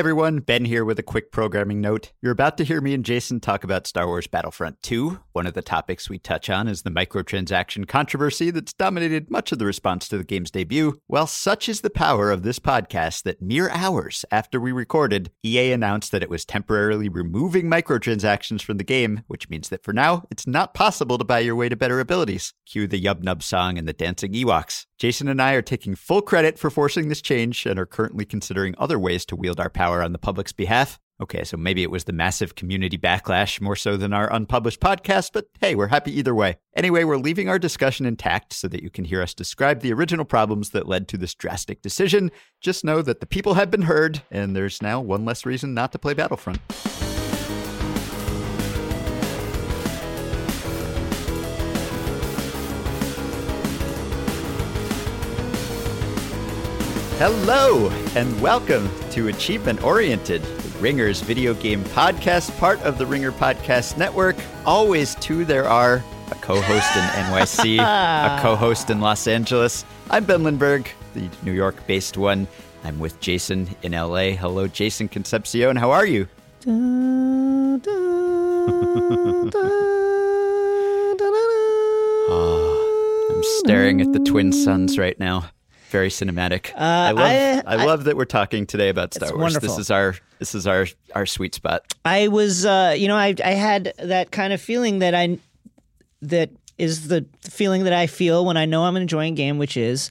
everyone, Ben here with a quick programming note. You're about to hear me and Jason talk about Star Wars Battlefront 2. One of the topics we touch on is the microtransaction controversy that's dominated much of the response to the game's debut. Well, such is the power of this podcast that mere hours after we recorded, EA announced that it was temporarily removing microtransactions from the game, which means that for now, it's not possible to buy your way to better abilities. Cue the Yub Nub song and the dancing Ewoks. Jason and I are taking full credit for forcing this change and are currently considering other ways to wield our power on the public's behalf. Okay, so maybe it was the massive community backlash more so than our unpublished podcast, but hey, we're happy either way. Anyway, we're leaving our discussion intact so that you can hear us describe the original problems that led to this drastic decision. Just know that the people have been heard, and there's now one less reason not to play Battlefront. Hello, and welcome to Achievement Oriented, the Ringer's video game podcast, part of the Ringer Podcast Network. Always two there are a co host in NYC, a co host in Los Angeles. I'm Ben Lindbergh, the New York based one. I'm with Jason in LA. Hello, Jason Concepcion. How are you? oh, I'm staring at the twin suns right now very cinematic. Uh, I love I, I, love that we're talking today about Star Wars. Wonderful. This is our this is our our sweet spot. I was uh, you know I I had that kind of feeling that I that is the feeling that I feel when I know I'm enjoying a game, which is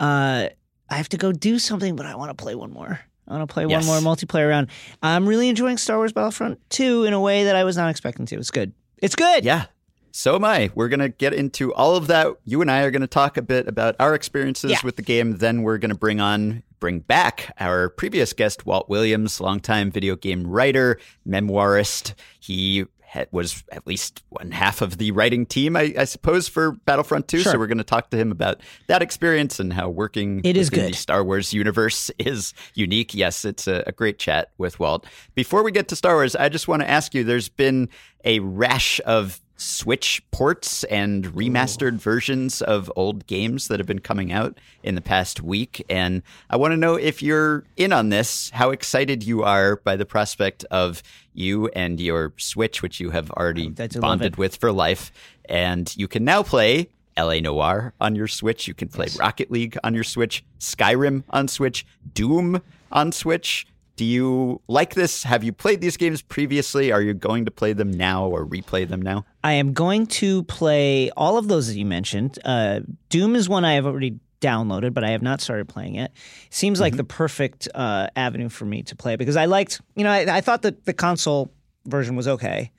uh, I have to go do something, but I want to play one more. I want to play yes. one more multiplayer round. I'm really enjoying Star Wars Battlefront 2 in a way that I was not expecting to. It's good. It's good. Yeah. So am I. We're going to get into all of that. You and I are going to talk a bit about our experiences yeah. with the game. Then we're going to bring on, bring back our previous guest, Walt Williams, longtime video game writer, memoirist. He was at least one half of the writing team, I, I suppose, for Battlefront 2. Sure. So we're going to talk to him about that experience and how working it is good. the Star Wars universe is unique. Yes, it's a, a great chat with Walt. Before we get to Star Wars, I just want to ask you there's been a rash of Switch ports and remastered Ooh. versions of old games that have been coming out in the past week. And I want to know if you're in on this, how excited you are by the prospect of you and your Switch, which you have already oh, bonded with for life. And you can now play LA Noire on your Switch. You can play yes. Rocket League on your Switch, Skyrim on Switch, Doom on Switch. Do you like this? Have you played these games previously? Are you going to play them now or replay them now? I am going to play all of those that you mentioned. Uh, Doom is one I have already downloaded, but I have not started playing it. Seems like mm-hmm. the perfect uh, avenue for me to play because I liked, you know, I, I thought that the console version was okay.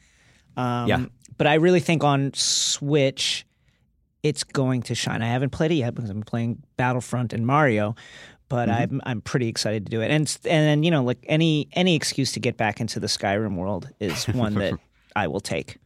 Um, yeah. But I really think on Switch, it's going to shine. I haven't played it yet because I'm playing Battlefront and Mario, but mm-hmm. I'm I'm pretty excited to do it. And and then you know like any any excuse to get back into the Skyrim world is one that I will take.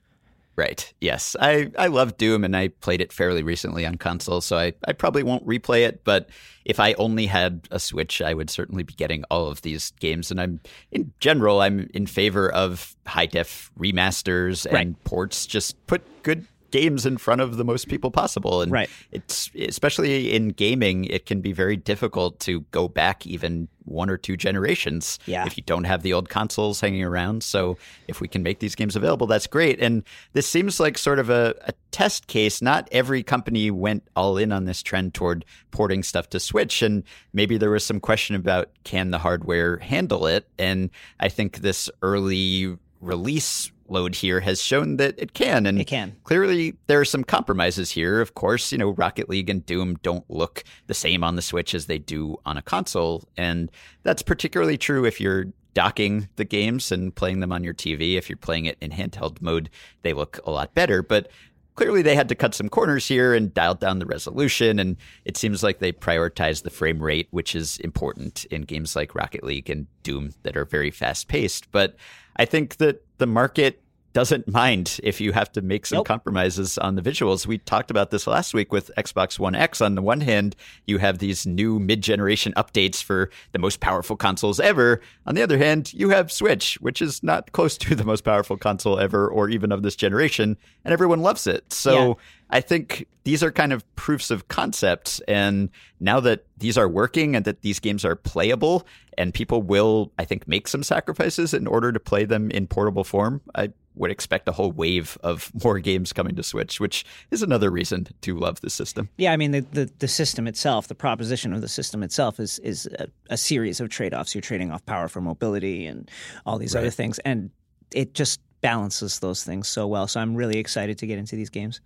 Right. Yes. I, I love Doom and I played it fairly recently on console, so I, I probably won't replay it. But if I only had a Switch, I would certainly be getting all of these games. And I'm, in general, I'm in favor of high def remasters and right. ports. Just put good games in front of the most people possible. And right. it's especially in gaming, it can be very difficult to go back even one or two generations yeah. if you don't have the old consoles hanging around. So if we can make these games available, that's great. And this seems like sort of a, a test case. Not every company went all in on this trend toward porting stuff to Switch. And maybe there was some question about can the hardware handle it? And I think this early release load here has shown that it can. And it can. Clearly, there are some compromises here. Of course, you know, Rocket League and Doom don't look the same on the Switch as they do on a console. And that's particularly true if you're docking the games and playing them on your TV. If you're playing it in handheld mode, they look a lot better. But clearly they had to cut some corners here and dial down the resolution. And it seems like they prioritized the frame rate, which is important in games like Rocket League and Doom that are very fast paced. But I think that the market doesn't mind if you have to make some Nope. compromises on the visuals. We talked about this last week with Xbox One X. On the one hand, you have these new mid generation updates for the most powerful consoles ever. On the other hand, you have Switch, which is not close to the most powerful console ever or even of this generation, and everyone loves it. So Yeah. I think these are kind of proofs of concepts. And now that these are working and that these games are playable, and people will, I think, make some sacrifices in order to play them in portable form, I would expect a whole wave of more games coming to Switch, which is another reason to love the system. Yeah, I mean the, the, the system itself, the proposition of the system itself is is a, a series of trade offs. You're trading off power for mobility and all these other things, and it just balances those things so well. So I'm really excited to get into these games.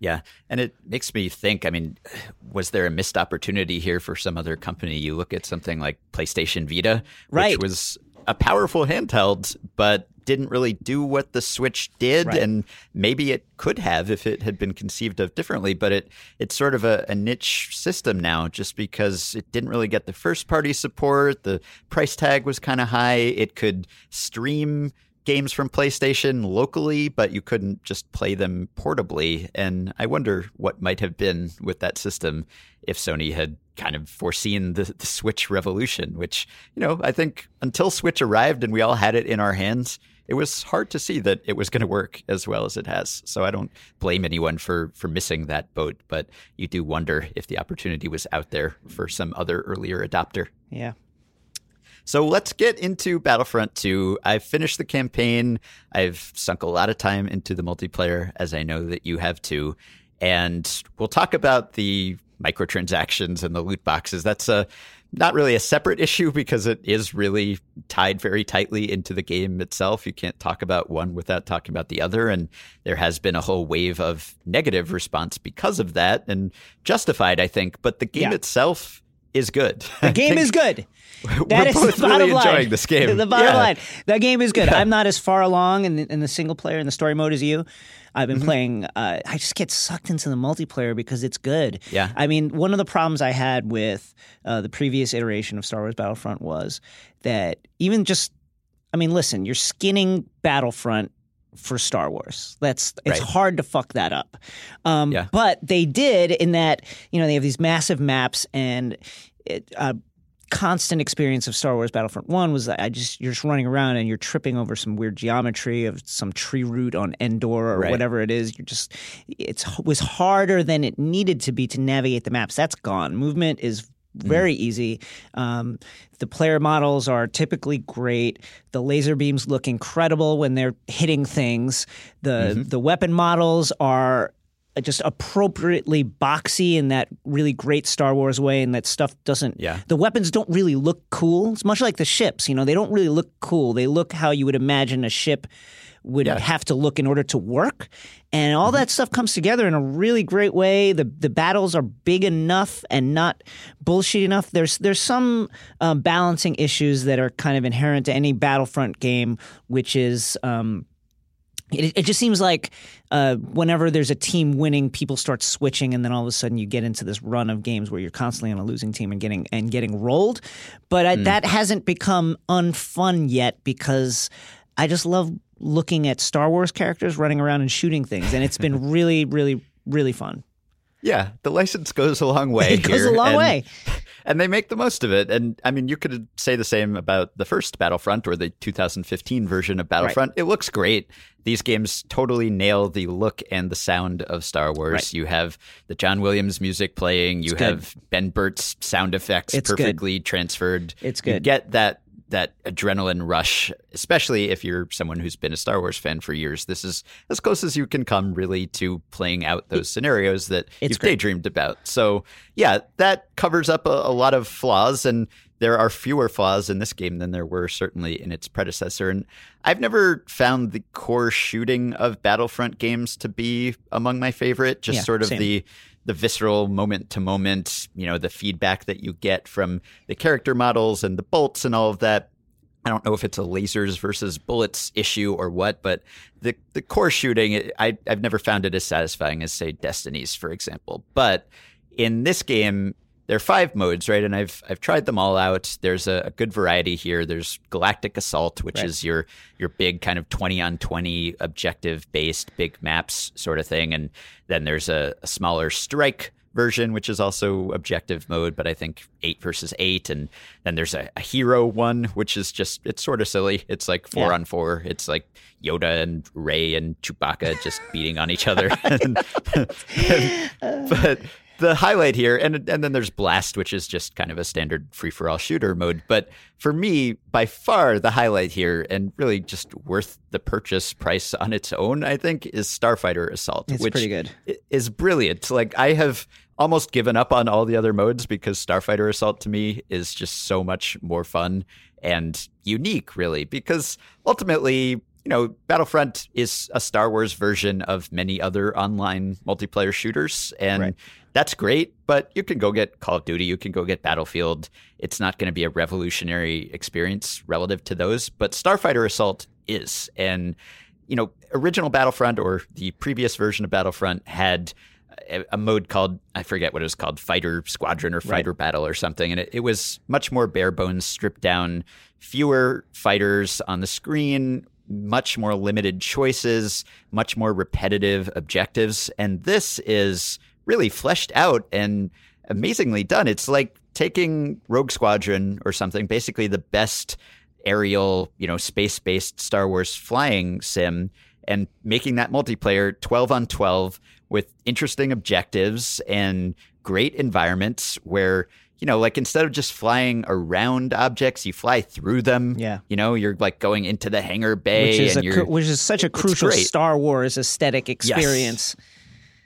Yeah. And it makes me think I mean, was there a missed opportunity here for some other company? You look at something like PlayStation Vita, Right. which was a powerful handheld, but didn't really do what the Switch did. Right. And maybe it could have if it had been conceived of differently. But it it's sort of a, a niche system now just because it didn't really get the first party support. The price tag was kind of high. It could stream games from PlayStation locally, but you couldn't just play them portably. And I wonder what might have been with that system if Sony had kind of foreseen the, the Switch revolution, which, you know, I think until Switch arrived and we all had it in our hands, it was hard to see that it was going to work as well as it has. So I don't blame anyone for for missing that boat, but you do wonder if the opportunity was out there for some other earlier adopter. Yeah. So let's get into Battlefront 2. I've finished the campaign. I've sunk a lot of time into the multiplayer, as I know that you have too. And we'll talk about the microtransactions and the loot boxes. That's a not really a separate issue because it is really tied very tightly into the game itself. You can't talk about one without talking about the other. And there has been a whole wave of negative response because of that and justified, I think. But the game Yeah. itself is good. The game is good. That We're is both the bottom really line. enjoying this game. The bottom Yeah. line. That game is good. I'm not as far along in the, in the single player in the story mode as you. I've Mm-hmm. been playing. Uh, I just get sucked into the multiplayer because it's good. Yeah. I mean, one of the problems I had with uh, the previous iteration of Star Wars Battlefront was that even just, I mean, listen, you're skinning Battlefront for Star Wars. That's it's Right. hard to fuck that up. Um, Yeah. But they did in that you know they have these massive maps and it, uh, constant experience of Star Wars Battlefront One was that I just you're just running around and you're tripping over some weird geometry of some tree root on Endor or Right. whatever it is. You're just it's was harder than it needed to be to navigate the maps. That's gone. Movement is very easy. Um, the player models are typically great. The laser beams look incredible when they're hitting things. The the weapon models are just appropriately boxy in that really great Star Wars way, and that stuff doesn't. Yeah. The weapons don't really look cool. It's much like the ships. You know, they don't really look cool. They look how you would imagine a ship would Yeah. have to look in order to work. And all that stuff comes together in a really great way. The the battles are big enough and not bullshit enough. There's there's some um, balancing issues that are kind of inherent to any Battlefront game, which is. Um, it, it just seems like uh, whenever there's a team winning, people start switching, and then all of a sudden you get into this run of games where you're constantly on a losing team and getting and getting rolled. But I, that hasn't become unfun yet because I just love looking at Star Wars characters running around and shooting things, and it's been really, really, really fun. Yeah, the license goes a long way. It goes here, a long and- way. and they make the most of it. And I mean, you could say the same about the first Battlefront or the 2015 version of Battlefront. It looks great. These games totally nail the look and the sound of Star Wars. Right. You have the John Williams music playing. You good. have Ben Burtt's sound effects It's good. perfectly transferred. It's good. You get that that adrenaline rush, especially if you're someone who's been a Star Wars fan for years. This is as close as you can come, really, to playing out those scenarios that It's you've great. daydreamed about. So, yeah, that covers up a, a lot of flaws, and there are fewer flaws in this game than there were certainly in its predecessor. And I've never found the core shooting of Battlefront games to be among my favorite. Just Yeah, sort of same. the the visceral moment to moment, you know, the feedback that you get from the character models and the bolts and all of that. I don't know if it's a lasers versus bullets issue or what, but the the core shooting, I I've never found it as satisfying as say Destiny's, for example. But in this game, there are five modes, right? And I've I've tried them all out. There's a, a good variety here. There's Galactic Assault, which Right. is your your big kind of twenty on twenty objective based big maps sort of thing, and then there's a, a smaller Strike version, which is also objective mode, but I think eight versus eight, and then there's a, a hero one, which is just it's sort of silly. It's like four Yeah. on four. It's like Yoda and Rey and Chewbacca just beating on each other. but the highlight here, and and then there's Blast, which is just kind of a standard free for all shooter mode. But for me, by far the highlight here, and really just worth the purchase price on its own, I think, is Starfighter Assault, It's which pretty good. is brilliant. Like I have almost given up on all the other modes because Starfighter Assault to me is just so much more fun and unique, really. Because ultimately, you know, Battlefront is a Star Wars version of many other online multiplayer shooters, and Right. that's great. But you can go get Call of Duty, you can go get Battlefield. It's not going to be a revolutionary experience relative to those, but Starfighter Assault is, and you know, original Battlefront or the previous version of Battlefront had a, a mode called I forget what it was called, Fighter Squadron or Fighter Battle or something, and it, it was much more bare bones, stripped down, fewer fighters on the screen, much more limited choices, much more repetitive objectives, and this is really fleshed out and amazingly done. It's like taking Rogue Squadron or something, basically the best aerial, you know, space-based Star Wars flying sim and making that multiplayer 12 on 12 with interesting objectives and great environments where you know like instead of just flying around objects you fly through them Yeah. you know you're like going into the hangar bay Which is and a you're which is such a crucial. Star Wars aesthetic experience.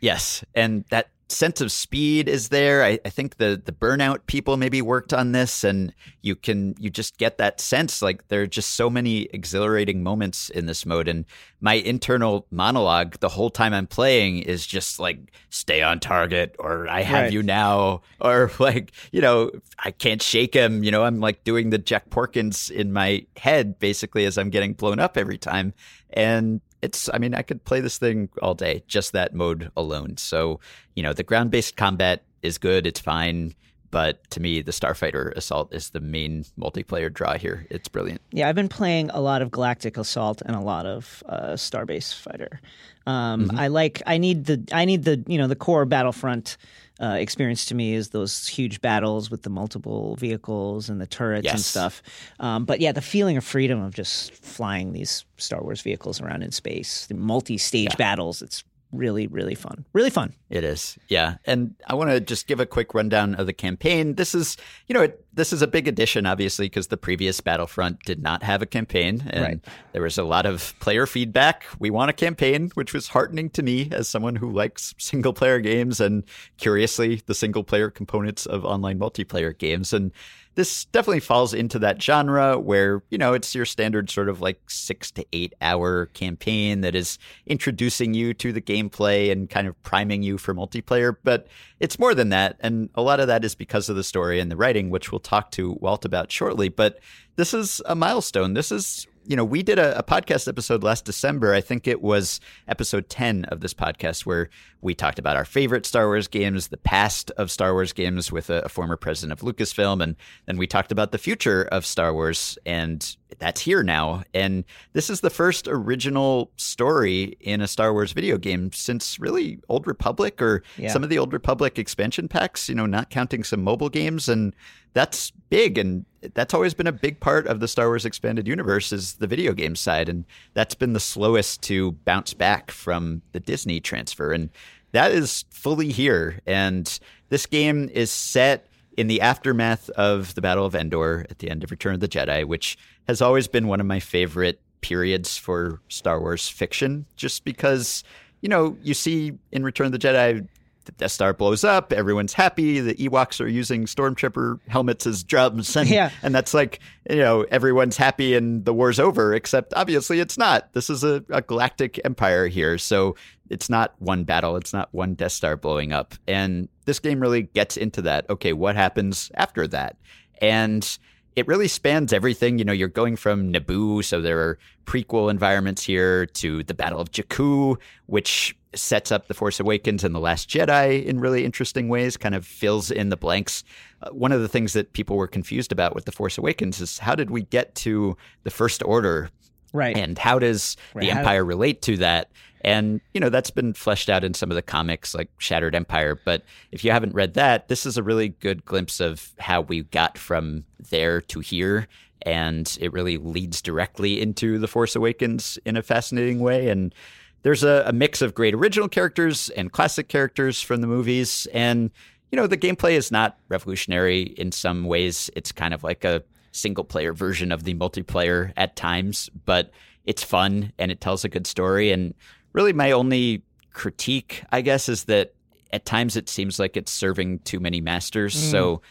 Yes, and that sense of speed is there. I, I think the the burnout people maybe worked on this, and you can you just get that sense like there are just so many exhilarating moments in this mode. And my internal monologue the whole time I'm playing is just like stay on target, or I have Right. you now, or like you know I can't shake him. You know I'm like doing the Jek Porkins in my head basically as I'm getting blown up every time, and it's i mean i could play this thing all day just that mode alone so you know the ground-based combat is good it's fine but to me the starfighter assault is the main multiplayer draw here it's brilliant Yeah, I've been playing a lot of Galactic Assault and a lot of uh, Starbase Fighter. Um, Mm-hmm. I like. I need the. I need the. You know, the core Battlefront uh, experience to me is those huge battles with the multiple vehicles and the turrets and stuff. Um, but yeah, the feeling of freedom of just flying these Star Wars vehicles around in space, the multi-stage battles. It's really, really fun. Really fun. It is, yeah. And I want to just give a quick rundown of the campaign. This is, you know, it, this is a big addition, obviously, because the previous Battlefront did not have a campaign, and Right. there was a lot of player feedback. We want a campaign, which was heartening to me as someone who likes single player games and, curiously, the single player components of online multiplayer games. And this definitely falls into that genre where, you know, it's your standard sort of like six to eight hour campaign that is introducing you to the gameplay and kind of priming you for multiplayer. But it's more than that. And a lot of that is because of the story and the writing, which we'll talk to Walt about shortly. But this is a milestone. This is you know, we did a, a podcast episode last December. I think it was episode 10 of this podcast where we talked about our favorite Star Wars games, the past of Star Wars games with a, a former president of Lucasfilm. And then we talked about the future of Star Wars. And that's here now. And this is the first original story in a Star Wars video game since really Old Republic or Yeah. some of the Old Republic expansion packs, you know, not counting some mobile games. And that's big. And that's always been a big part of the Star Wars expanded universe is the video game side. And that's been the slowest to bounce back from the Disney transfer. And that is fully here. And this game is set in the aftermath of the Battle of Endor at the end of Return of the Jedi, which has always been one of my favorite periods for Star Wars fiction, just because, you know, you see in Return of the Jedi, the Death Star blows up, everyone's happy, the Ewoks are using stormtrooper helmets as drums, and, Yeah. and that's like, you know, everyone's happy and the war's over, except obviously it's not. This is a, a galactic empire here, so it's not one battle, it's not one Death Star blowing up. And this game really gets into that. Okay, what happens after that? And it really spans everything. You know, you're going from Naboo, so there are prequel environments here, to the Battle of Jakku, which sets up The Force Awakens and The Last Jedi in really interesting ways, kind of fills in the blanks. Uh, one of the things that people were confused about with The Force Awakens is how did we get to the First Order? Right. And how does right. the Empire relate to that? And, you know, that's been fleshed out in some of the comics like Shattered Empire. But if you haven't read that, this is a really good glimpse of how we got from there to here. And it really leads directly into The Force Awakens in a fascinating way. And there's a, a mix of great original characters and classic characters from the movies. And, you know, the gameplay is not revolutionary in some ways. It's kind of like a single player version of the multiplayer at times, but it's fun and it tells a good story. And really my only critique, I guess, is that at times it seems like it's serving too many masters. Mm. So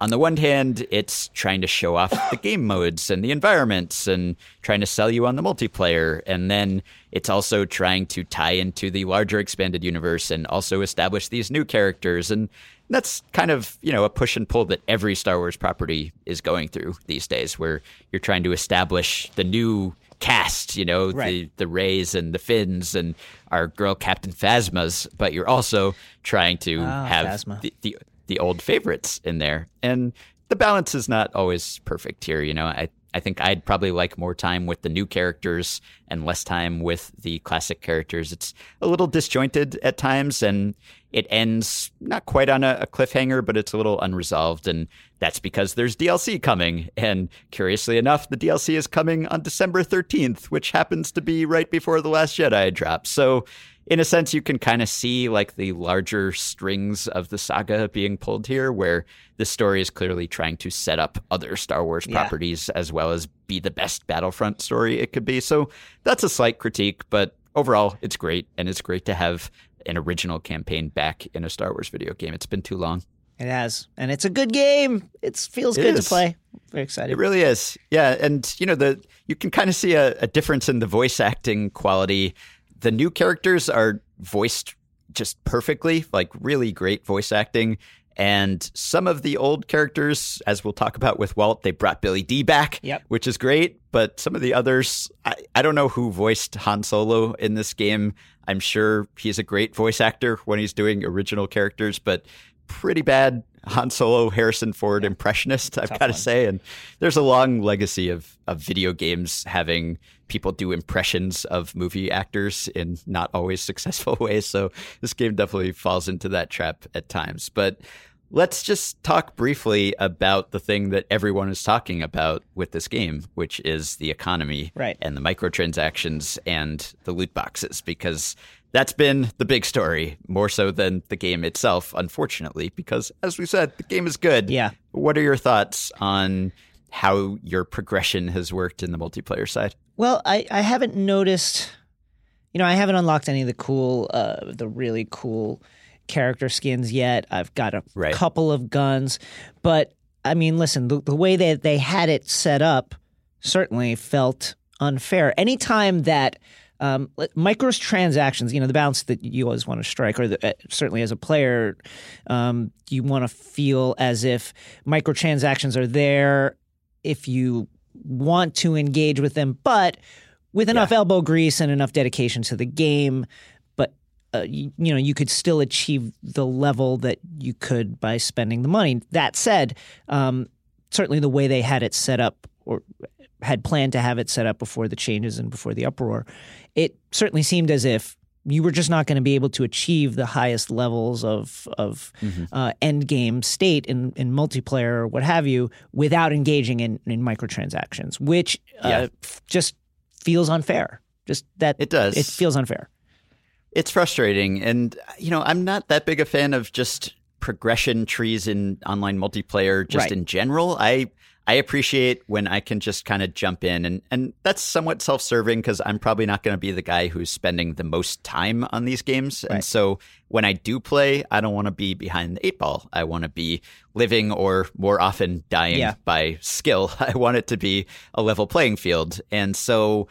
on the one hand, it's trying to show off the game modes and the environments and trying to sell you on the multiplayer. And then it's also trying to tie into the larger expanded universe and also establish these new characters. And that's kind of, you know, a push and pull that every Star Wars property is going through these days, where you're trying to establish the new cast, you know, right. the the Reys and the Finns and our girl Captain Phasmas, but you're also trying to oh, have the, the, the old favorites in there. And the balance is not always perfect here, you know. I I think I'd probably like more time with the new characters and less time with the classic characters. It's a little disjointed at times and it ends not quite on a, a, cliffhanger, but it's a little unresolved. And that's because there's DLC coming. And curiously enough, the DLC is coming on December 13th, which happens to be right before The Last Jedi drops. So in a sense, you can kind of see like the larger strings of the saga being pulled here, where the story is clearly trying to set up other Star Wars yeah. properties as well as be the best Battlefront story it could be. So that's a slight critique, but overall, it's great. And it's great to have an original campaign back in a Star Wars video game. It's been too long. It has, and it's a good game. It feels it good is. to play. Very excited. It really is. Yeah, and you know the you can kind of see a, a difference in the voice acting quality the new characters are voiced just perfectly, like really great voice acting. And some of the old characters, as we'll talk about with Walt, they brought Billy Dee back, yep. which is great. But some of the others, I, I don't know who voiced Han Solo in this game. I'm sure he's a great voice actor when he's doing original characters, but pretty bad Han Solo Harrison Ford yeah. impressionist, I've got to say. And there's a long legacy of, of video games having people do impressions of movie actors in not always successful ways. So this game definitely falls into that trap at times. But let's just talk briefly about the thing that everyone is talking about with this game, which is the economy right. and the microtransactions and the loot boxes, because that's been the big story, more so than the game itself, unfortunately, because as we said, the game is good. Yeah. What are your thoughts on how your progression has worked in the multiplayer side? Well, I, I haven't noticed, you know, I haven't unlocked any of the cool, uh, the really cool character skins yet. I've got a right. couple of guns, but I mean, listen, the, the way that they had it set up certainly felt unfair. Anytime that um, microtransactions, you know, the balance that you always want to strike, or the, uh, certainly as a player, um, you want to feel as if microtransactions are there if you want to engage with them, but with enough yeah. elbow grease and enough dedication to the game. Uh, you, you, know, you could still achieve the level that you could by spending the money. That said, um, certainly the way they had it set up, or had planned to have it set up before the changes and before the uproar, it certainly seemed as if you were just not going to be able to achieve the highest levels of of mm-hmm. uh, end game state in, in multiplayer or what have you without engaging in, in microtransactions, which uh, yeah. just feels unfair. Just that it does. It feels unfair. It's frustrating, and you know I'm not that big a fan of just progression trees in online multiplayer just right. in general. I I appreciate when I can just kind of jump in and and that's somewhat self-serving because I'm probably not going to be the guy who's spending the most time on these games. Right. And so when I do play, I don't want to be behind the eight ball. I want to be living or more often dying yeah. by skill. I want it to be a level playing field. And so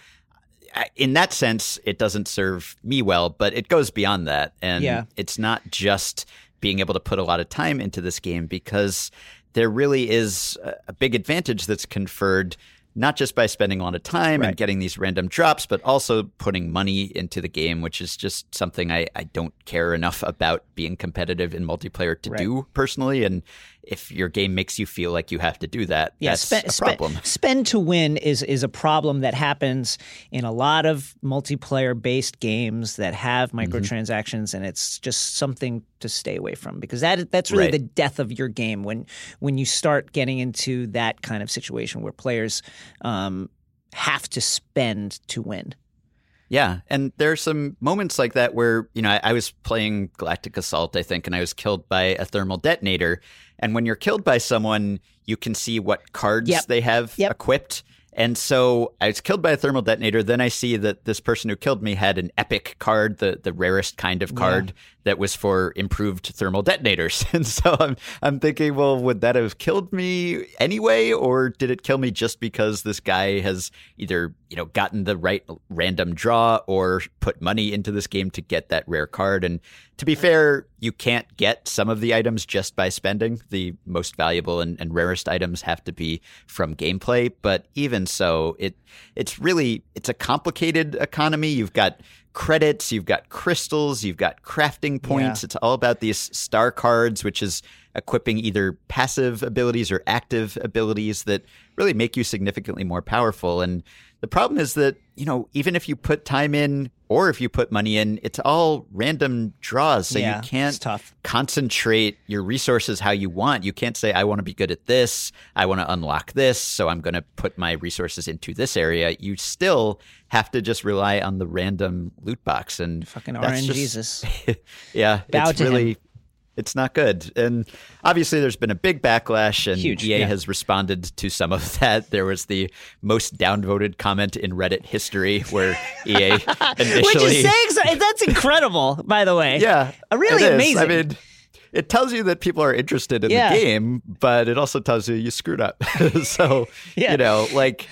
in that sense, it doesn't serve me well, but it goes beyond that. And yeah. it's not just being able to put a lot of time into this game because there really is a big advantage that's conferred not just by spending a lot of time Right. and getting these random drops, but also putting money into the game, which is just something I, I don't care enough about being competitive in multiplayer to Right. do personally. And if your game makes you feel like you have to do that, Yeah, that's spend, a spend- problem. spend to win is is a problem that happens in a lot of multiplayer based games that have Mm-hmm. microtransactions, and it's just something to stay away from because that that's really Right. the death of your game when when you start getting into that kind of situation where players um, have to spend to win. Yeah, and there are some moments like that where you know I, I was playing Galactic Assault, I think, and I was killed by a thermal detonator. And when you're killed by someone, you can see what cards Yep. they have Yep. equipped. And so I was killed by a thermal detonator. Then I see that this person who killed me had an epic card, the the rarest kind of card that was for improved thermal detonators. And so I'm I'm thinking, well, would that have killed me anyway, or did it kill me just because this guy has either you know gotten the right random draw or put money into this game to get that rare card? And to be fair, you can't get some of the items just by spending. The most valuable and, and rarest items have to be from gameplay. But even so, it it's really it's a complicated economy. You've got credits, you've got crystals, you've got crafting points. Yeah. It's all about these star cards, which is equipping either passive abilities or active abilities that really make you significantly more powerful. And the problem is that, you know, even if you put time in or if you put money in, it's all random draws. So Yeah, you can't concentrate your resources how you want. You can't say, I want to be good at this. I want to unlock this. So I'm going to put my resources into this area. You still have to just rely on the random loot box. And Fucking RNGesus. just- yeah. Bow it's to him. It's not good. And obviously, there's been a big backlash, and Huge, EA yeah. has responded to some of that. There was the most downvoted comment in Reddit history where EA initially, Which is saying so, that's incredible, by the way. Yeah, really amazing. I mean, it tells you that people are interested in Yeah. the game, but it also tells you you screwed up. so Yeah. you know, like,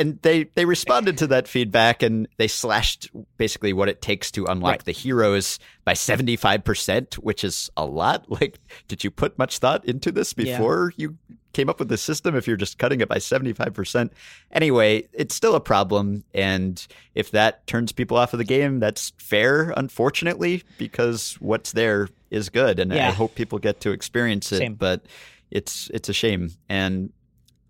and they they responded to that feedback and they slashed basically what it takes to unlock Right. the heroes by seventy five percent, which is a lot. Like, did you put much thought into this Yeah. before you? Came up with the system if you're just cutting it by 75%. Anyway, it's still a problem. And if that turns people off of the game, that's fair, unfortunately, because what's there is good. And I hope people get to experience it. Same. But it's it's a shame. And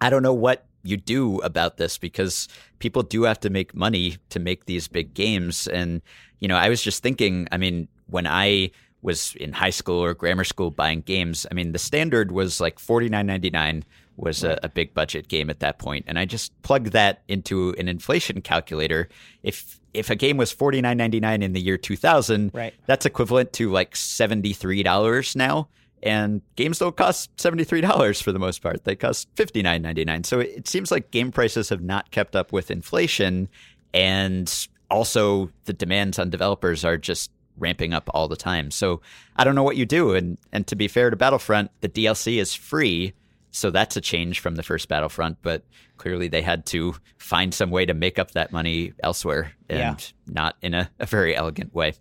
I don't know what you do about this because people do have to make money to make these big games. And, you know, I was just thinking, I mean, when I was in high school or grammar school buying games, I mean, the standard was like forty nine ninety nine was a, a big budget game at that point, and I just plugged that into an inflation calculator. If if a game was forty nine ninety nine in the year two thousand, Right. that's equivalent to like seventy three dollars now. And games don't cost seventy three dollars for the most part; they cost fifty nine ninety nine. So it, seems like game prices have not kept up with inflation, and also the demands on developers are just ramping up all the time. So I don't know what you do. And and to be fair to Battlefront, the DLC is free, so that's a change from the first Battlefront. But clearly, they had to find some way to make up that money elsewhere, and Yeah. not in a, a very elegant way.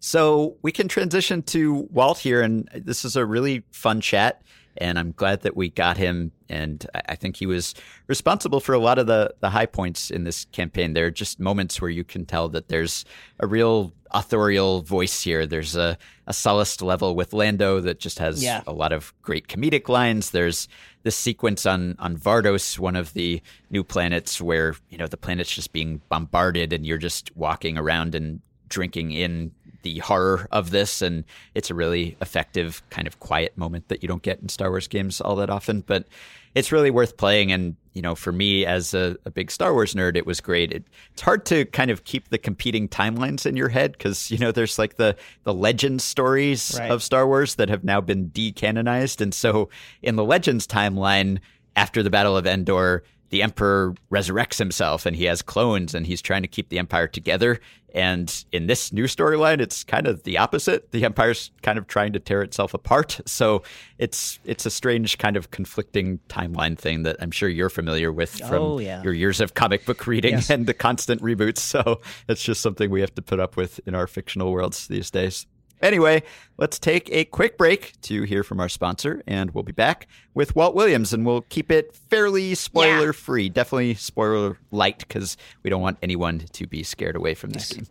So we can transition to Walt here, and this is a really fun chat. And I'm glad that we got him, and I think he was responsible for a lot of the the high points in this campaign. There are just moments where you can tell that there's a real authorial voice here. There's a a level with Lando that just has Yeah. a lot of great comedic lines. There's this sequence on on Vardos, one of the new planets, where you know the planet's just being bombarded, and you're just walking around and drinking in the horror of this and it's a really effective kind of quiet moment that you don't get in Star Wars games all that often but it's really worth playing. And you know for me as a, a big Star Wars nerd it was great. It, it's hard to kind of keep the competing timelines in your head because you know there's like the the legend stories Right. of Star Wars that have now been decanonized. And so in the legends timeline after the battle of Endor the emperor resurrects himself and he has clones and he's trying to keep the empire together. And in this new storyline it's kind of the opposite. The empire's kind of trying to tear itself apart. So it's it's a strange kind of conflicting timeline thing that i'm sure you're familiar with oh, from Oh, yeah. your years of comic book reading Yes. and the constant reboots. So it's just something we have to put up with in our fictional worlds these days Anyway, let's take a quick break to hear from our sponsor, and we'll be back with Walt Williams, and we'll keep it fairly spoiler free. Definitely spoiler light, because we don't want anyone to be scared away from this game.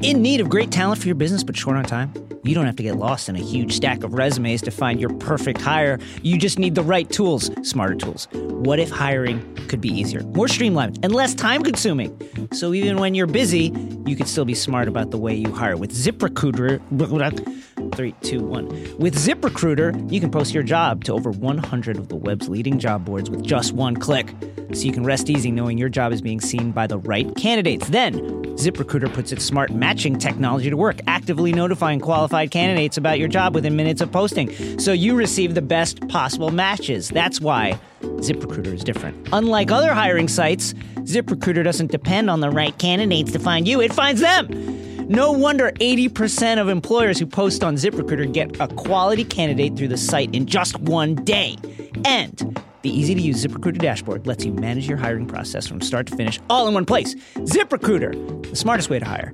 In need of great talent for your business but short on time? You don't have to get lost in a huge stack of resumes to find your perfect hire. You just need the right tools, smarter tools. What if hiring could be easier, more streamlined, and less time consuming? So even when you're busy, you could still be smart about the way you hire. With ZipRecruiter, three, two, one. With ZipRecruiter, you can post your job to over 100 of the web's leading job boards with just one click. So you can rest easy knowing your job is being seen by the right candidates. Then, ZipRecruiter puts its smart matching technology to work, actively notifying qualified candidates about your job within minutes of posting. So you receive the best possible matches. That's why ZipRecruiter is different. Unlike other hiring sites, ZipRecruiter doesn't depend on the right candidates to find you, it finds them. No wonder 80% of employers who post on ZipRecruiter get a quality candidate through the site in just one day. And the easy to use ZipRecruiter dashboard lets you manage your hiring process from start to finish all in one place. ZipRecruiter, the smartest way to hire.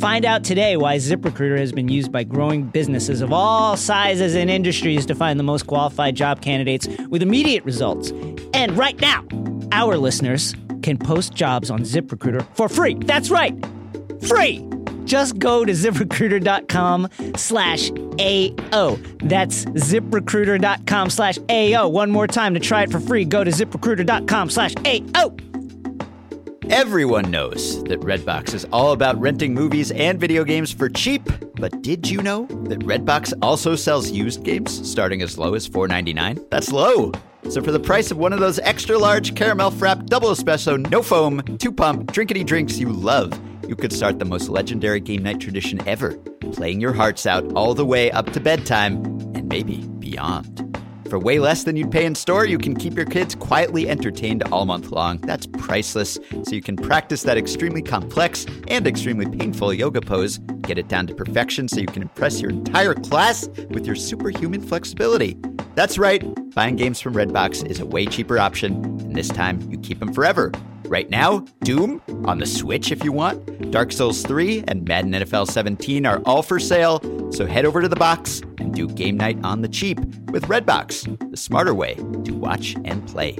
Find out today why ZipRecruiter has been used by growing businesses of all sizes and industries to find the most qualified job candidates with immediate results. And right now, our listeners can post jobs on ZipRecruiter for free. That's right, free. Just go to ziprecruiter.com slash AO. That's ziprecruiter.com slash AO. One more time to try it for free. Go to ziprecruiter.com slash AO. Everyone knows that Redbox is all about renting movies and video games for cheap. But did you know that Redbox also sells used games starting as low as $4.99? That's low. So for the price of one of those extra large caramel frapped double espresso, no foam, two pump, drinkity drinks you love, you could start the most legendary game night tradition ever, playing your hearts out all the way up to bedtime and maybe beyond. For way less than you'd pay in store, you can keep your kids quietly entertained all month long. That's priceless. So you can practice that extremely complex and extremely painful yoga pose, get it down to perfection so you can impress your entire class with your superhuman flexibility. That's right, buying games from Redbox is a way cheaper option, and this time you keep them forever. Right now, Doom on the Switch if you want, Dark Souls 3 and Madden NFL 17 are all for sale, so head over to the box and do game night on the cheap with Redbox, the smarter way to watch and play.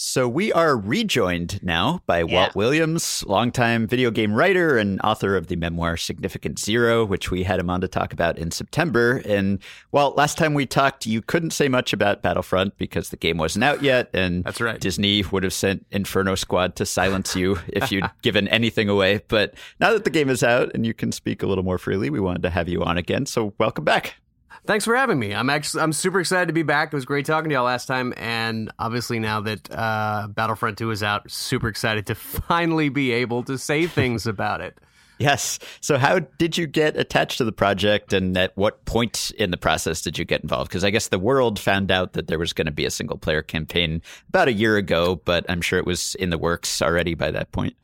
So we are rejoined now by Yeah. Walt Williams, longtime video game writer and author of the memoir Significant Zero, which we had him on to talk about in September. And Walt, last time we talked, you couldn't say much about Battlefront because the game wasn't out yet, and That's right. Disney would have sent Inferno Squad to silence you if you'd given anything away. But now that the game is out and you can speak a little more freely, we wanted to have you on again. So welcome back. Thanks for having me. I'm actually I'm super excited to be back. It was great talking to y'all last time, and obviously now that uh, Battlefront 2 is out, super excited to finally be able to say things about it. Yes. So, how did you get attached to the project, and at what point in the process did you get involved? Because I guess the world found out that there was going to be a single player campaign about a year ago, but I'm sure it was in the works already by that point.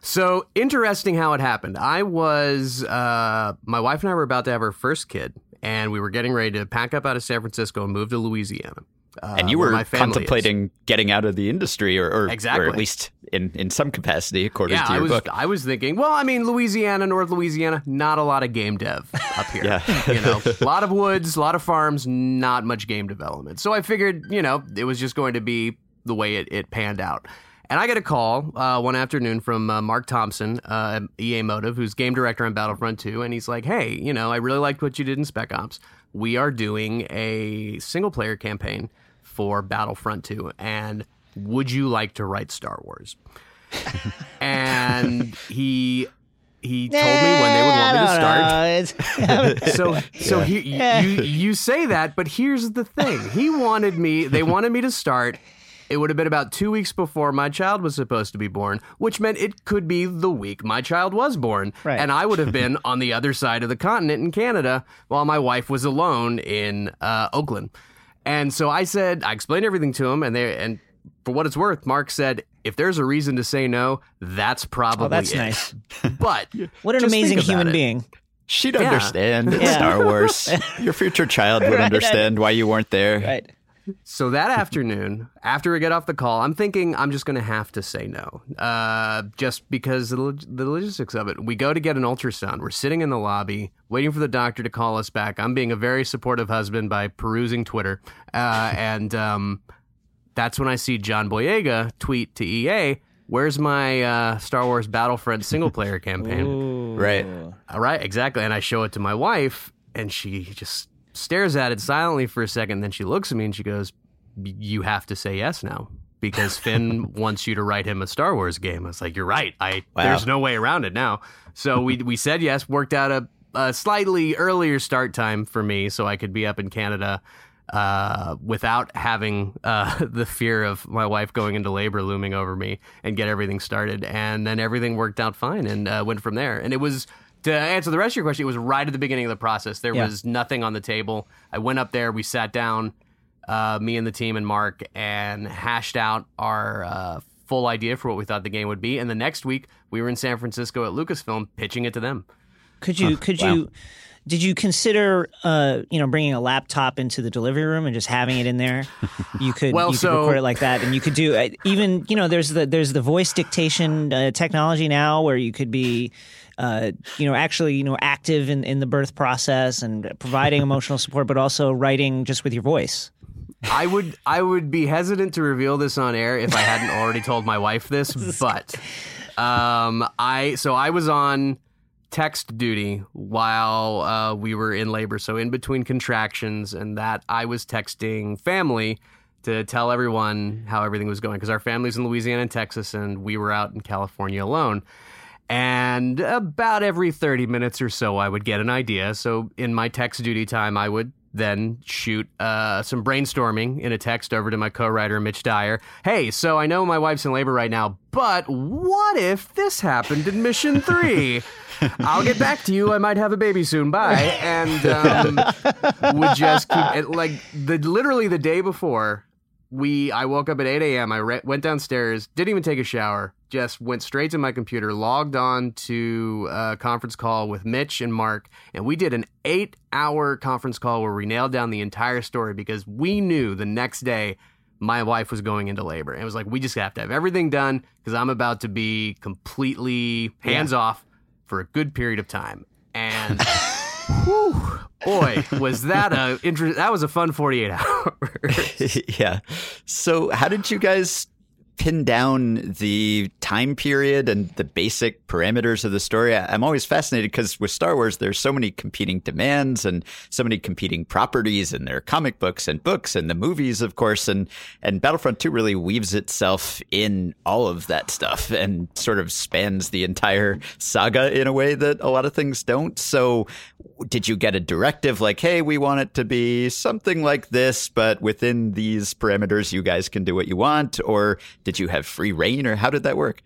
So interesting how it happened. I was uh, my wife and I were about to have our first kid, and we were getting ready to pack up out of San Francisco and move to Louisiana. Uh, and you were family is. contemplating getting out of the industry, or, or, Exactly. or at least in, in some capacity, according Yeah, to I your was book. I was thinking, well, I mean, Louisiana, North Louisiana, not a lot of game dev up here. Yeah. you know, a lot of woods, a lot of farms, not much game development. So I figured, you know, it was just going to be the way it, it panned out. And I get a call uh, one afternoon from uh, Mark Thompson, uh, EA Motive, who's game director on Battlefront 2, and he's like, "Hey, you know, I really liked what you did in Spec Ops. We are doing a single player campaign for Battlefront 2, and would you like to write Star Wars?" and he he told me when they would want me to start. So so he, you you say that, but here's the thing. He wanted me. They wanted me to start. It would have been about two weeks before my child was supposed to be born, which meant it could be the week my child was born, Right. and I would have been on the other side of the continent in Canada while my wife was alone in uh, Oakland. And so I said, I explained everything to him, and they and for what it's worth, Mark said, if there's a reason to say no, that's probably oh, that's it. nice. But What an amazing human it. being. She'd Yeah. understand. It's Yeah. Star Wars. Your future child would Right, I- understand why you weren't there. Right. So that afternoon, after we get off the call, I'm thinking I'm just going to have to say no, uh, just because of the, log- the logistics of it. We go to get an ultrasound. We're sitting in the lobby, waiting for the doctor to call us back. I'm being a very supportive husband by perusing Twitter, uh, and um, that's when I see John Boyega tweet to EA, "Where's my uh, Star Wars Battlefront single player campaign?" Right. All right, exactly. And I show it to my wife, and she just stares at it silently for a second. Then she looks at me and she goes, "You have to say yes now." Because Finn wants you to write him a Star Wars game. I was like, "You're right. I Wow. there's no way around it now." So we we said yes. Worked out a, a slightly earlier start time for me, so I could be up in Canada uh, without having uh, the fear of my wife going into labor looming over me and get everything started. And then everything worked out fine and uh, went from there. And it was to answer the rest of your question, it was right at the beginning of the process. There Yeah. was nothing on the table. I went up there, we sat down, uh, me and the team and Mark, and hashed out our uh, full idea for what we thought the game would be. And the next week, we were in San Francisco at Lucasfilm pitching it to them. Could you? Could wow. you? Did you consider, uh, you know, bringing a laptop into the delivery room and just having it in there? You could, Well, you could so- record it like that, and you could do uh, even, you know, there's the there's the voice dictation uh, technology now where you could be, uh, you know, actually, you know, active in, in the birth process and providing emotional support, but also writing just with your voice. I would I would be hesitant to reveal this on air if I hadn't already told my wife this, but um, I so I was on text duty while uh, we were in labor. So in between contractions and that, I was texting family to tell everyone how everything was going because our family's in Louisiana and Texas, and we were out in California alone. And about every 30 minutes or so, I would get an idea. So in my text duty time, I would then shoot uh, some brainstorming in a text over to my co-writer Mitch Dyer. Hey, so I know my wife's in labor right now, but what if this happened in Mission Three? I'll get back to you. I might have a baby soon. Bye. And um, would just keep it like the literally the day before we I woke up at 8 a.m. I re- went downstairs, didn't even take a shower, just went straight to my computer, logged on to a conference call with Mitch and Mark, and we did an eight hour conference call where we nailed down the entire story because we knew the next day my wife was going into labor. And it was like, we just have to have everything done because I'm about to be completely hands off for a good period of time. And boy, was that a inter- that was a fun 48 hours. yeah. So, how did you guys pin down the time period and the basic parameters of the story? I'm always fascinated because with Star Wars, there's so many competing demands and so many competing properties, and there are comic books and books and the movies, of course, and and Battlefront 2 really weaves itself in all of that stuff and sort of spans the entire saga in a way that a lot of things don't. So, did you get a directive like, hey, we want it to be something like this, but within these parameters, you guys can do what you want? Or did you have free reign, or how did that work?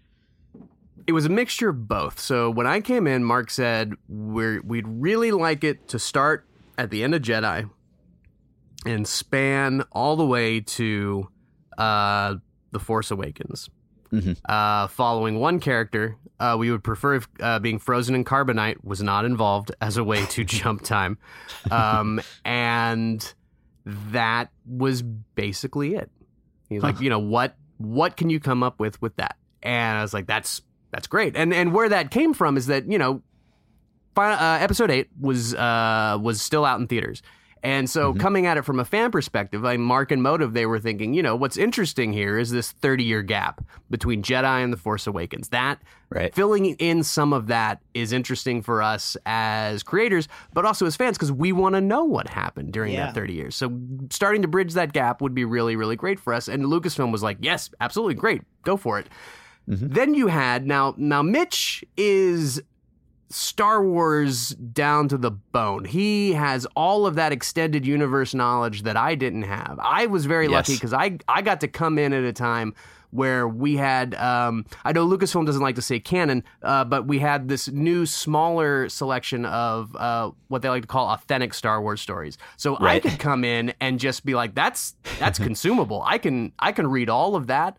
it was a mixture of both. So when I came in, Mark said we're, we'd really like it to start at the end of Jedi and span all the way to uh, the Force Awakens. Mhm. Uh, following one character, uh, we would prefer if uh, being frozen in carbonite was not involved as a way to jump time, um, and that was basically it. He's like, you know, what what can you come up with with that? And I was like, that's that's great. And and where that came from is that you know, final, uh, episode eight was uh, was still out in theaters. And so, mm-hmm. coming at it from a fan perspective, like Mark and Motive, they were thinking, you know, what's interesting here is this 30 year gap between Jedi and The Force Awakens. That Right. filling in some of that is interesting for us as creators, but also as fans because we want to know what happened during Yeah. that 30 years. So starting to bridge that gap would be really, really great for us. And Lucasfilm was like, yes, absolutely great, go for it. Mm-hmm. Then you had now now Mitch is Star Wars down to the bone. He has all of that extended universe knowledge that I didn't have. I was very lucky because I I got to come in at a time where we had um, I know Lucasfilm doesn't like to say canon, uh, but we had this new smaller selection of uh, what they like to call authentic Star Wars stories. So I could come in and just be like, that's that's consumable. I can I can read all of that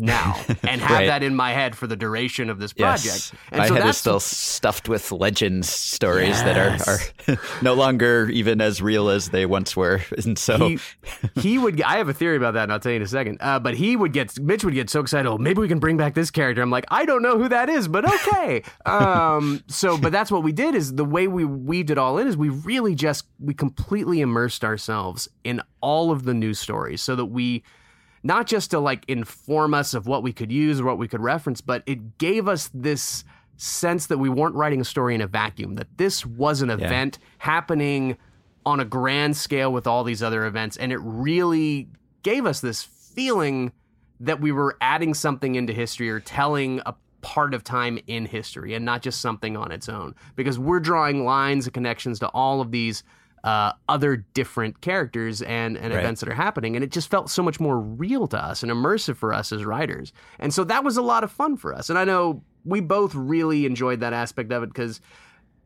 now and have Right. that in my head for the duration of this project. Yes, And my so head is that's still stuffed with legends stories Yes. that are, are no longer even as real as they once were, and so he, he would. I have a theory about that, and I'll tell you in a second. Uh, but he would get Mitch would get so excited. Oh, maybe we can bring back this character. I'm like, I don't know who that is, but okay. um, so, but that's what we did. Is the way we weaved it all in is we really just we completely immersed ourselves in all of the news stories, so that we not just to like inform us of what we could use or what we could reference, but it gave us this sense that we weren't writing a story in a vacuum, that this was an event happening on a grand scale with all these other events. And it really gave us this feeling that we were adding something into history or telling a part of time in history and not just something on its own. Because we're drawing lines and connections to all of these uh, other different characters and, and Right. events that are happening. And it just felt so much more real to us and immersive for us as writers. And so that was a lot of fun for us. And I know we both really enjoyed that aspect of it because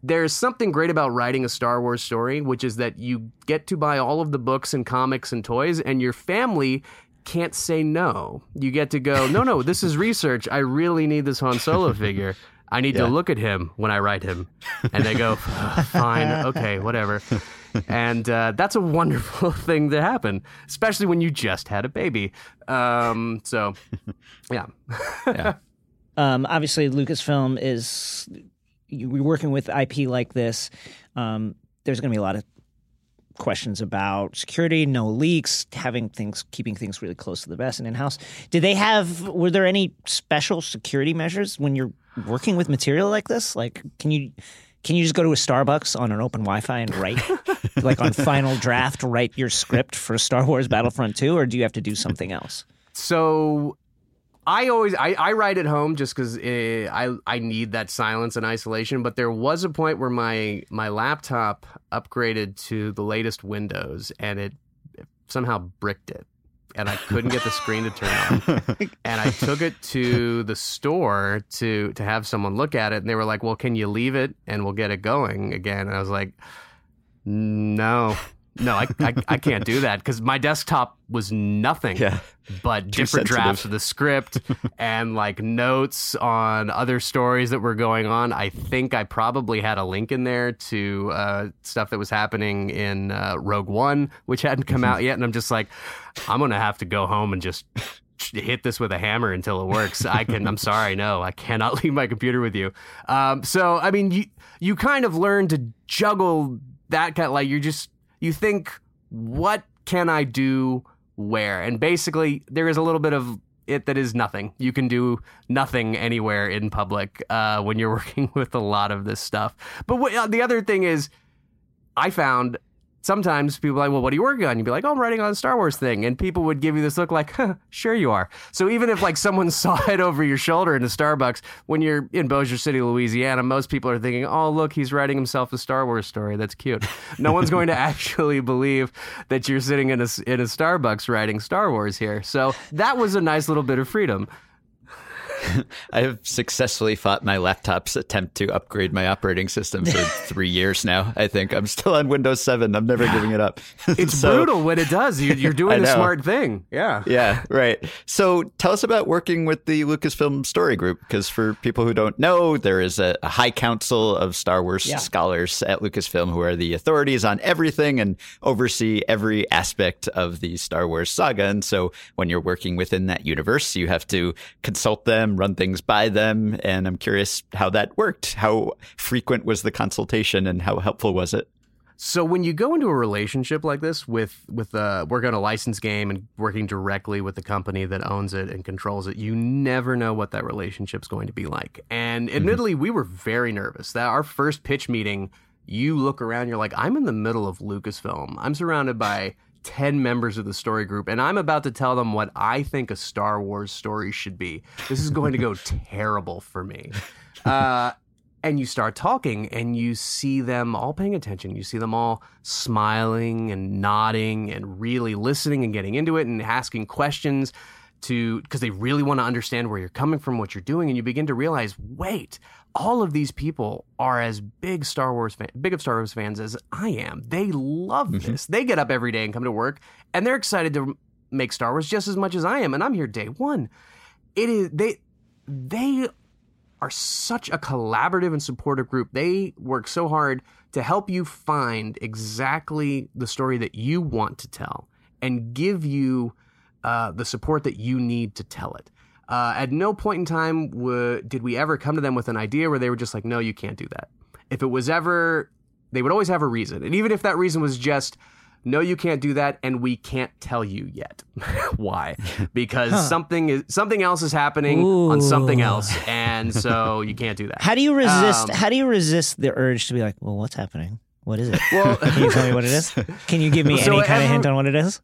there's something great about writing a Star Wars story, which is that you get to buy all of the books and comics and toys, and your family can't say no. You get to go, no, no, this is research. I really need this Han Solo figure. I need to look at him when I write him. And they go, fine, okay, whatever. And uh, that's a wonderful thing to happen, especially when you just had a baby. Um, so, yeah. um, obviously Lucasfilm is you- we're working with IP like this. Um, there's going to be a lot of questions about security, no leaks, having things, keeping things really close to the vest and in house. Did they have? Were there any special security measures when you're working with material like this? Like, can you? Can you just go to a Starbucks on an open Wi-Fi and write, like on Final Draft, write your script for Star Wars Battlefront 2, or do you have to do something else? So I always I, I write at home just because eh, I I need that silence and isolation. But there was a point where my my laptop upgraded to the latest Windows and it somehow bricked it, and I couldn't get the screen to turn on. And I took it to the store to to have someone look at it, and they were like, "Well, can you leave it and we'll get it going again?" And I was like, "No." No, I, I, I can't do that because my desktop was nothing yeah, but Too different drafts of the script and like notes on other stories that were going on. I think I probably had a link in there to uh, stuff that was happening in uh, Rogue One, which hadn't come out yet. And I'm just like, I'm gonna have to go home and just hit this with a hammer until it works. I can. I'm sorry, no, I cannot leave my computer with you. Um, so I mean, you you kind of learn to juggle that kind. of Like you're just you think, what can I do where? And basically, there is a little bit of it that is nothing. You can do nothing anywhere in public uh, when you're working with a lot of this stuff. But what, uh, the other thing is, I found sometimes people are like, well, what are you working on? You'd be like, oh, I'm writing on a Star Wars thing. And people would give you this look like, huh, sure you are. So even if like someone saw it over your shoulder in a Starbucks, when you're in Bossier City, Louisiana, most people are thinking, oh, look, he's writing himself a Star Wars story. That's cute. No one's going to actually believe that you're sitting in a, in a Starbucks writing Star Wars here. So that was a nice little bit of freedom. I have successfully fought my laptop's attempt to upgrade my operating system for three years now. I think I'm still on Windows 7. I'm never giving it up. It's So- brutal when it does. You're, you're doing the smart thing. Yeah. Yeah, right. So tell us about working with the Lucasfilm Story Group, because for people who don't know, there is a, a high council of Star Wars Yeah. scholars at Lucasfilm who are the authorities on everything and oversee every aspect of the Star Wars saga. And so when you're working within that universe, you have to consult them, run things by them. And I'm curious how that worked. How frequent was the consultation and how helpful was it? So when you go into a relationship like this with with uh, working on a licensed game and working directly with the company that owns it and controls it, you never know what that relationship's going to be like. And admittedly, we were very nervous. That our first pitch meeting, you look around, you're like, I'm in the middle of Lucasfilm. I'm surrounded by 10 members of the story group, and I'm about to tell them what I think a Star Wars story should be. This is going to go terrible for me. Uh, and you start talking and you see them all paying attention. You see them all smiling and nodding and really listening and getting into it and asking questions to because they really want to understand where you're coming from, what you're doing, and you begin to realize, wait, all of these people are as big Star Wars fan, big of Star Wars fans as I am. They love this. They get up every day and come to work, and they're excited to make Star Wars just as much as I am, and I'm here day one. it is they they are such a collaborative and supportive group. They work so hard to help you find exactly the story that you want to tell and give you uh, the support that you need to tell it. Uh, at no point in time w- did we ever come to them with an idea where they were just like, no, you can't do that. If it was ever, they would always have a reason. And even if that reason was just, no, you can't do that, and we can't tell you yet. Why? Because huh. something is something else is happening Ooh. on something else, and so you can't do that. How do you resist? Um, how do you resist the urge to be like, well, what's happening? What is it? Well, can you tell me what it is? Can you give me so any kind of hint on what it is?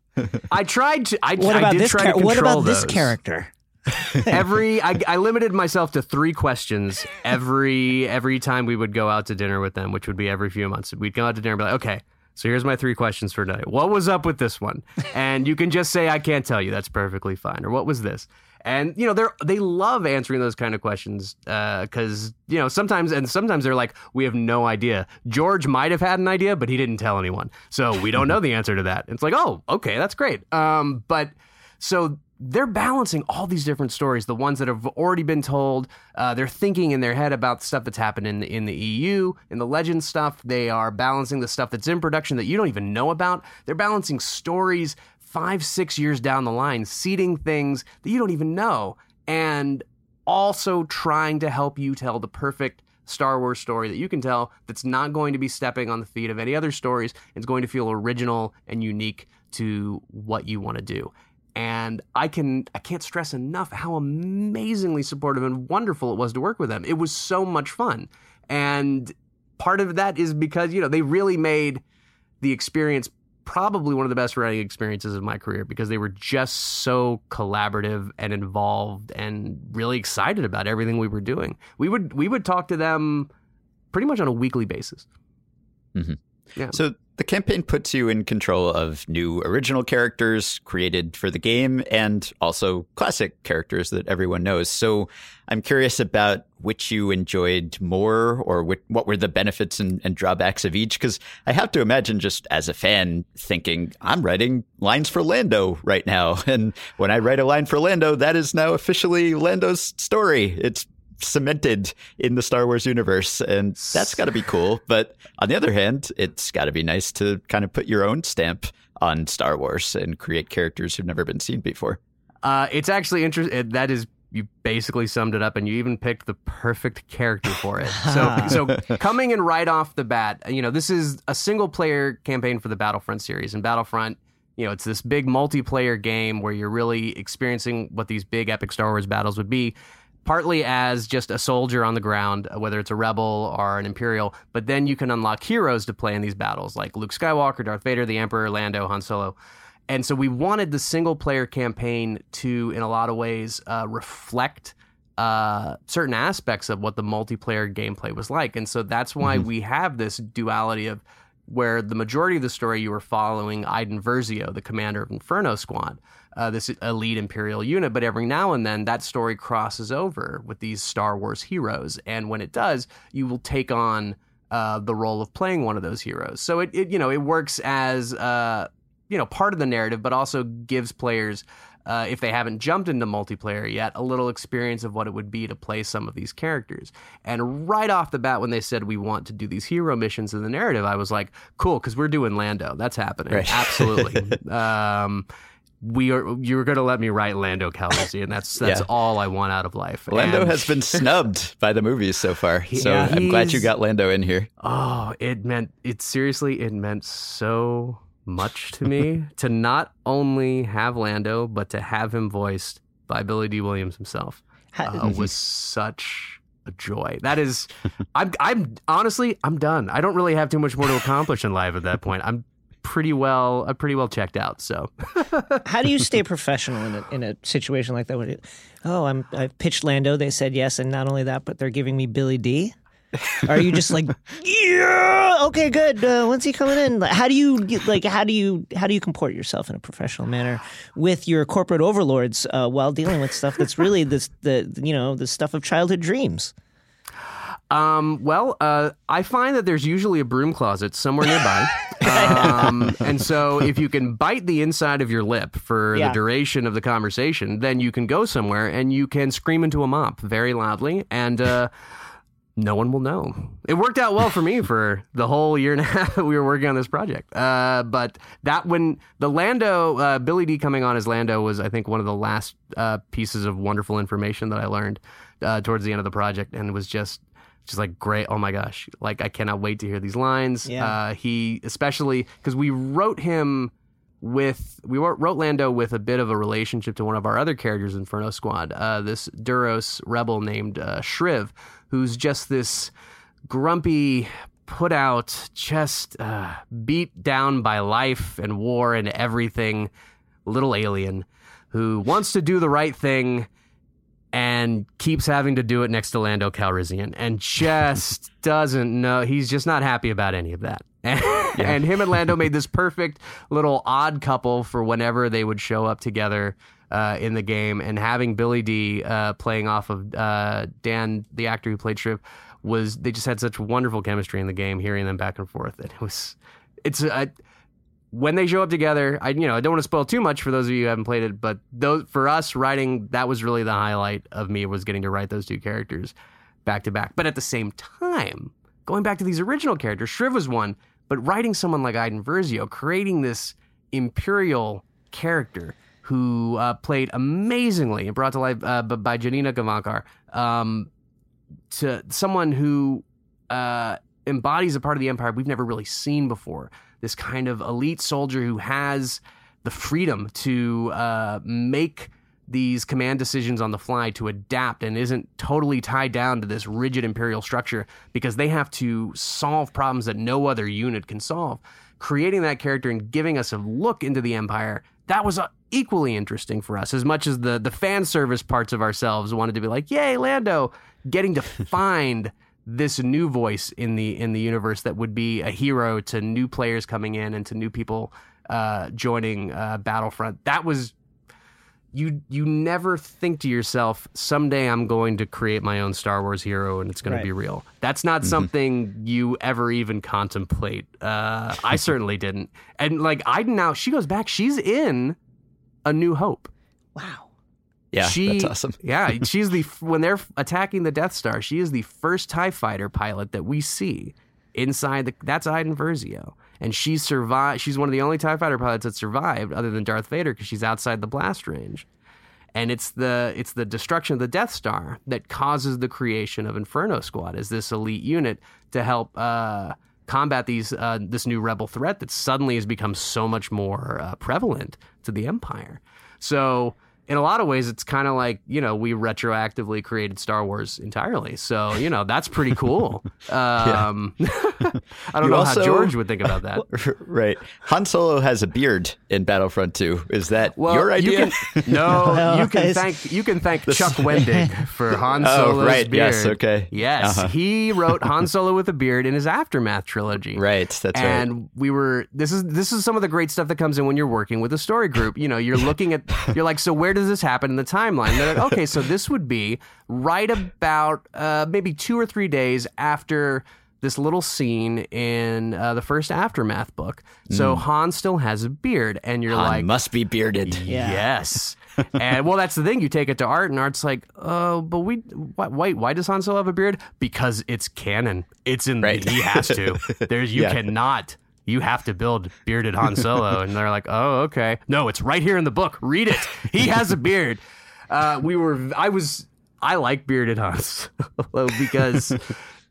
I tried to. I, what about I this? Char- what about those. this character? every I, I, limited myself to three questions every every time we would go out to dinner with them, which would be every few months. We'd go out to dinner and be like, okay, so here's my three questions for tonight. What was up with this one? And you can just say I can't tell you. That's perfectly fine. Or what was this? And you know they're they love answering those kind of questions because uh, you know sometimes and sometimes they're like we have no idea. George might have had an idea, but he didn't tell anyone, so we don't know the answer to that. It's like oh okay that's great. Um, but so they're balancing all these different stories, the ones that have already been told. Uh, they're thinking in their head about stuff that's happened in the, in the EU, in the Legend stuff. They are balancing the stuff that's in production that you don't even know about. They're balancing stories five, six years down the line, seeding things that you don't even know, and also trying to help you tell the perfect Star Wars story that you can tell that's not going to be stepping on the feet of any other stories. It's going to feel original and unique to what you want to do and I can I can't stress enough how amazingly supportive and wonderful it was to work with them. It was so much fun. And part of that is because, you know, they really made the experience probably one of the best writing experiences of my career because they were just so collaborative and involved and really excited about everything we were doing. We would we would talk to them pretty much on a weekly basis. Mm-hmm. Yeah. So the campaign puts you in control of new original characters created for the game and also classic characters that everyone knows. So I'm curious about which you enjoyed more or what were the benefits and, and drawbacks of each. Because I have to imagine, just as a fan, thinking, I'm writing lines for Lando right now. And when I write a line for Lando, that is now officially Lando's story. It's cemented in the Star Wars universe, and that's got to be cool. But on the other hand, it's got to be nice to kind of put your own stamp on Star Wars and create characters who've never been seen before. Uh, it's actually interesting. That is you basically summed it up and you even picked the perfect character for it. So so coming in right off the bat, you know, this is a single player campaign for the Battlefront series and Battlefront, you know, it's this big multiplayer game where you're really experiencing what these big epic Star Wars battles would be partly as just a soldier on the ground, uh, whether it's a rebel or an imperial, but then you can unlock heroes to play in these battles, like Luke Skywalker, Darth Vader, the Emperor, Lando, Han Solo. And so we wanted the single player campaign to, in a lot of ways, uh, reflect uh, certain aspects of what the multiplayer gameplay was like. And so that's why mm-hmm. we have this duality of where the majority of the story you were following Iden Versio, the commander of Inferno Squad uh, this elite Imperial unit. But every now and then, that story crosses over with these Star Wars heroes, and when it does, you will take on uh, the role of playing one of those heroes. So it, it you know it works as uh, you know part of the narrative, but also gives players. Uh, if they haven't jumped into multiplayer yet, a little experience of what it would be to play some of these characters. And right off the bat, when they said we want to do these hero missions in the narrative, I was like, cool, because we're doing Lando. That's happening. Right. Absolutely. um, we are you're going to let me write Lando Calrissian. That's that's yeah. all I want out of life. Lando and, has been snubbed by the movies so far. So yeah, I'm glad you got Lando in here. Oh, it meant it seriously it meant so much to me to not only have Lando but to have him voiced by Billy Dee Williams himself. Uh, was such a joy. That is I'm I'm honestly I'm done. I don't really have too much more to accomplish in life at that point. I'm pretty well uh, pretty well checked out. So, how do you stay professional in a, in a situation like that? When it, oh, I'm I've pitched Lando. They said yes, and not only that, but they're giving me Billy Are you just like, yeah, okay, good. Uh, when's he coming in? How do you like? How do you how do you comport yourself in a professional manner with your corporate overlords uh, while dealing with stuff that's really this the you know the stuff of childhood dreams? Um, well, uh, I find that there's usually a broom closet somewhere nearby. um, and so if you can bite the inside of your lip for Yeah. the duration of the conversation, then you can go somewhere and you can scream into a mop very loudly and uh, no one will know. It worked out well for me for the whole year and a half that we were working on this project. Uh, but that when the Lando, uh, Billy Dee coming on as Lando was, I think, one of the last uh, pieces of wonderful information that I learned uh, towards the end of the project, and was just. Just like great, oh my gosh! Like I cannot wait to hear these lines. Yeah. Uh, he especially because we wrote him with we wrote Lando with a bit of a relationship to one of our other characters in Inferno Squad. Uh, this Duros rebel named uh, Shriv, who's just this grumpy, put out, just uh, beat down by life and war and everything, little alien who wants to do the right thing and keeps having to do it next to Lando Calrissian and just doesn't know. He's just not happy about any of that. And, him and Lando made this perfect little odd couple for whenever they would show up together uh, in the game. And having Billy Dee uh, playing off of uh, Dan, the actor who played Shriv, was they just had such wonderful chemistry in the game. Hearing them back and forth, and it was it's a when they show up together, I you know I don't want to spoil too much for those of you who haven't played it, but those for us writing that was really the highlight of me was getting to write those two characters back to back. But at the same time, going back to these original characters, Shriv was one, but writing someone like Iden Versio, creating this imperial character who uh, played amazingly and brought to life uh, by Janina Gavankar, um, to someone who uh, embodies a part of the empire we've never really seen before. This kind of elite soldier who has the freedom to uh, make these command decisions on the fly to adapt and isn't totally tied down to this rigid imperial structure because they have to solve problems that no other unit can solve. Creating that character and giving us a look into the empire that was uh, equally interesting for us as much as the the fan service parts of ourselves wanted to be like yay lando getting to find this new voice in the in the universe that would be a hero to new players coming in and to new people uh, joining uh, Battlefront. That was you. You never think to yourself, someday I'm going to create my own Star Wars hero and it's going Right. to be real. That's not something you ever even contemplate. Uh, I certainly didn't. And like I now, she goes back. She's in A New Hope. Wow. Yeah, she, that's awesome. yeah, she's the when they're attacking the Death Star, she is the first Tie Fighter pilot that we see inside the. That's Iden Versio, and she survived. She's one of the only Tie Fighter pilots that survived, other than Darth Vader, because she's outside the blast range. And it's the it's the destruction of the Death Star that causes the creation of Inferno Squad as this elite unit to help uh, combat these uh, this new rebel threat that suddenly has become so much more uh, prevalent to the Empire. So in a lot of ways, it's kind of like you know we retroactively created Star Wars entirely. So you know that's pretty cool. Um, I don't You know also- how George would think about that. right. Han Solo has a beard in Battlefront 2. Is that Well, your idea? You can, no, Well, you can thank you can thank Chuck Wendig for Han Oh, Solo's right. beard. Yes, okay. Yes, Uh-huh. he wrote Han Solo with a beard in his aftermath trilogy. right. That's right. and we were this is this is some of the great stuff that comes in when you're working with a story group you know you're looking at you're like so where does this happen in the timeline they're like okay so this would be right about uh, maybe two or three days after this little scene in uh, the first aftermath book so han still has a beard and you're Han like must be bearded. Yeah. Yes. and well, that's the thing. You take it to art, and art's like, oh, but we, why, why, why does Han still have a beard? Because it's canon. It's in. Right. He has to. There's. You Yeah. cannot. You have to build bearded Han Solo, and they're like, oh, okay. No, it's right here in the book. Read it. He has a beard. Uh, we were. I was. I like bearded Han Solo because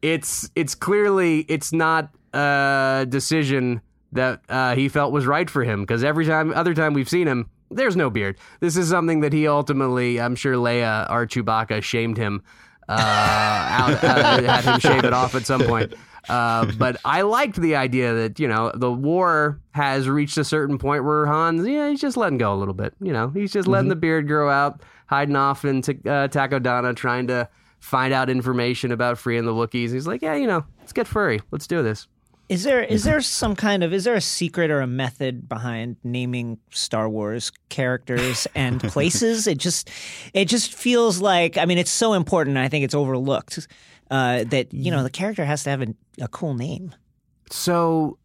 it's it's clearly it's not a decision that uh, he felt was right for him because every time other time we've seen him there's no beard this is something that he ultimately i'm sure leia our chewbacca shamed him uh, out, uh, had him shave it off at some point uh, but I liked the idea that you know the war has reached a certain point where Han's yeah he's just letting go a little bit you know. He's just letting the beard grow out hiding off into uh, Takodana trying to find out information about freeing the Wookiees. He's like yeah you know let's get furry. Let's do this. Is there is there some kind of is there a secret or a method behind naming Star Wars characters and places? it just it just feels like I mean it's so important. I think it's overlooked uh, that you know the character has to have a, a cool name. So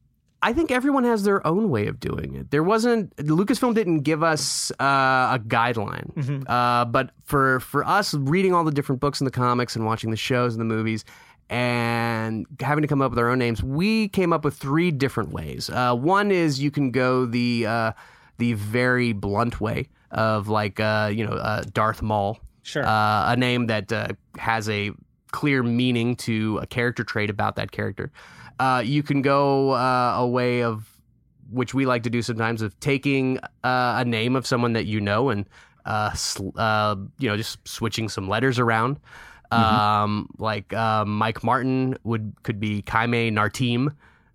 I think everyone has their own way of doing it. There wasn't Lucasfilm didn't give us uh, a guideline, Mm-hmm. uh, but for for us reading all the different books and the comics and watching the shows and the movies and having to come up with our own names, we came up with three different ways. Uh, one is you can go the uh, the very blunt way of like uh, you know uh, Darth Maul, Sure. uh, a name that uh, has a clear meaning to a character trait about that character. Uh, you can go uh, a way of which we like to do sometimes of taking uh, a name of someone that you know and uh, sl- uh, you know just switching some letters around. Um, like uh, Mike Martin would could be Kaime Nartim.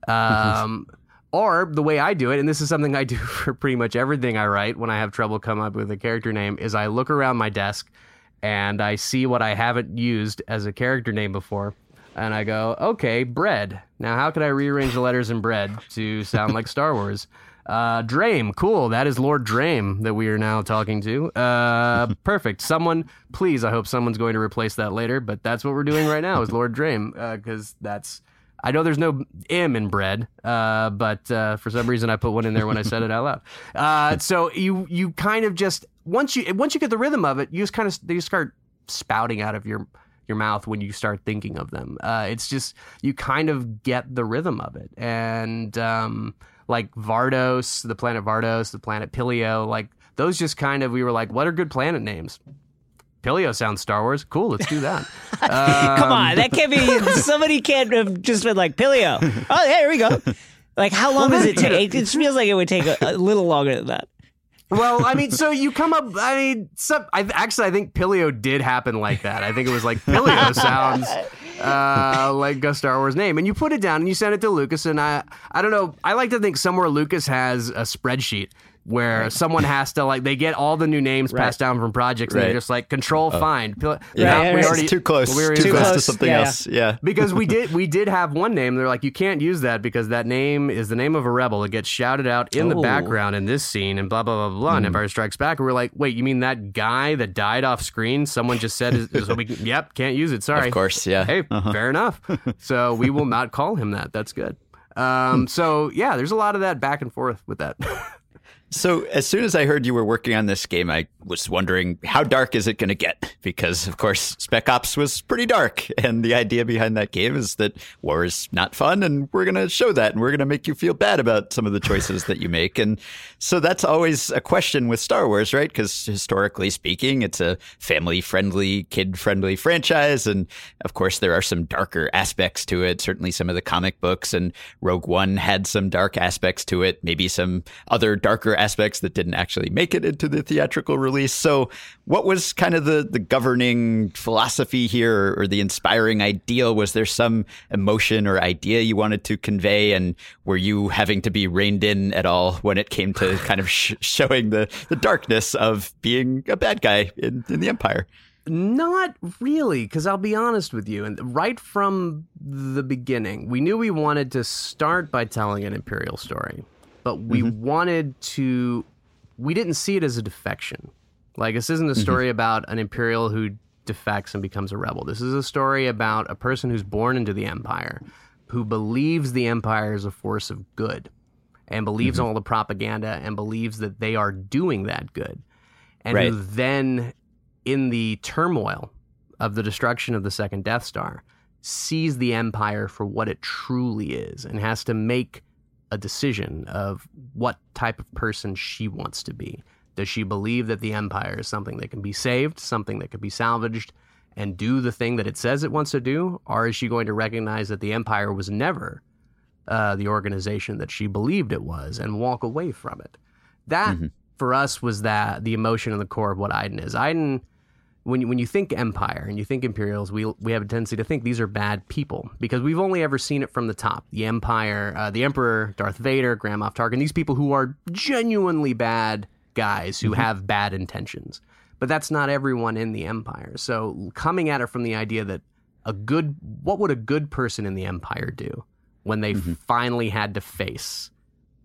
Um, or the way I do it, and this is something I do for pretty much everything I write when I have trouble come up with a character name, is I look around my desk and I see what I haven't used as a character name before. And I go, okay, bread. Now, how could I rearrange the letters in bread to sound like Star Wars? Uh, Drame, cool. That is Lord Drame that we are now talking to. Uh, perfect. Someone, please. I hope someone's going to replace that later. But that's what we're doing right now is Lord Drame because that's. I know there's no M in bread, uh, but uh, for some reason I put one in there when I said it out loud. Uh, so you you kind of just once you once you get the rhythm of it, you just kind of you start spouting out of your your mouth when you start thinking of them. Uh, it's just you kind of get the rhythm of it, and um, like Vardos, the planet Vardos, the planet Pillio, like those just kind of we were like, what are good planet names? Pillio sounds Star Wars. Cool, let's do that. Come on, that can't be. Somebody can't have just been like Pillio. Oh, yeah, here we go. Like, how long does it take? It feels like it would take a, a little longer than that. Well, I mean, so you come up. I mean, some, I actually I think Pillio did happen like that. I think it was like Pillio sounds uh, like a Star Wars name, and you put it down and you send it to Lucas. And I, I don't know. I like to think somewhere Lucas has a spreadsheet where someone has to like they get all the new names passed down from projects, and Right. they're just like Control uh, Find. Pil- Yeah, we right. already it's too close. we already too did close to something Yeah, else. Yeah. because we did we did have one name. They're like, you can't use that because that name is the name of a rebel. It gets shouted out in the Oh. background in this scene, and blah blah blah blah. blah. And hmm. Empire Strikes Back. And we're like, wait, you mean that guy that died off screen? Someone just said, is, so we can, yep, can't use it. Sorry. Of course, yeah. Hey, uh-huh. fair enough. So we will not call him that. That's good. Um, so yeah, there's a lot of that back and forth with that. So as soon as I heard you were working on this game, I was wondering how dark is it going to get? Because of course, Spec Ops was pretty dark, and the idea behind that game is that war is not fun, and we're going to show that, and we're going to make you feel bad about some of the choices that you make, and so that's always a question with Star Wars, right? Because historically speaking, it's a family-friendly, kid-friendly franchise, and of course, there are some darker aspects to it. Certainly, some of the comic books and Rogue One had some dark aspects to it. Maybe some other darker aspects that didn't actually make it into the theatrical release. So, what was kind of the, the governing philosophy here or, the inspiring ideal? Was there some emotion or idea you wanted to convey? And were you having to be reined in at all when it came to kind of sh- showing the, the darkness of being a bad guy in, in the Empire? Not really, because I'll be honest with you. And right from the beginning, we knew we wanted to start by telling an Imperial story, but we mm-hmm. wanted to. We didn't see it as a defection. Like this isn't a mm-hmm. story about an Imperial who defects and becomes a rebel. This is a story about a person who's born into the Empire, who believes the Empire is a force of good, and believes mm-hmm. all the propaganda, and believes that they are doing that good, and Right. who then in the turmoil of the destruction of the second Death Star, sees the Empire for what it truly is and has to make a decision of what type of person she wants to be. Does she believe that the Empire is something that can be saved, something that can be salvaged, and do the thing that it says it wants to do? Or is she going to recognize that the Empire was never uh, the organization that she believed it was and walk away from it? That for us was that the emotion and the core of what Iden is. Iden, when you, when you think Empire and you think Imperials, we we have a tendency to think these are bad people because we've only ever seen it from the top. The Empire, uh, the Emperor, Darth Vader, Grand Moff Tarkin, these people who are genuinely bad guys who have bad intentions. But that's not everyone in the Empire. So coming at it from the idea that a good, what would a good person in the Empire do? when they finally had to face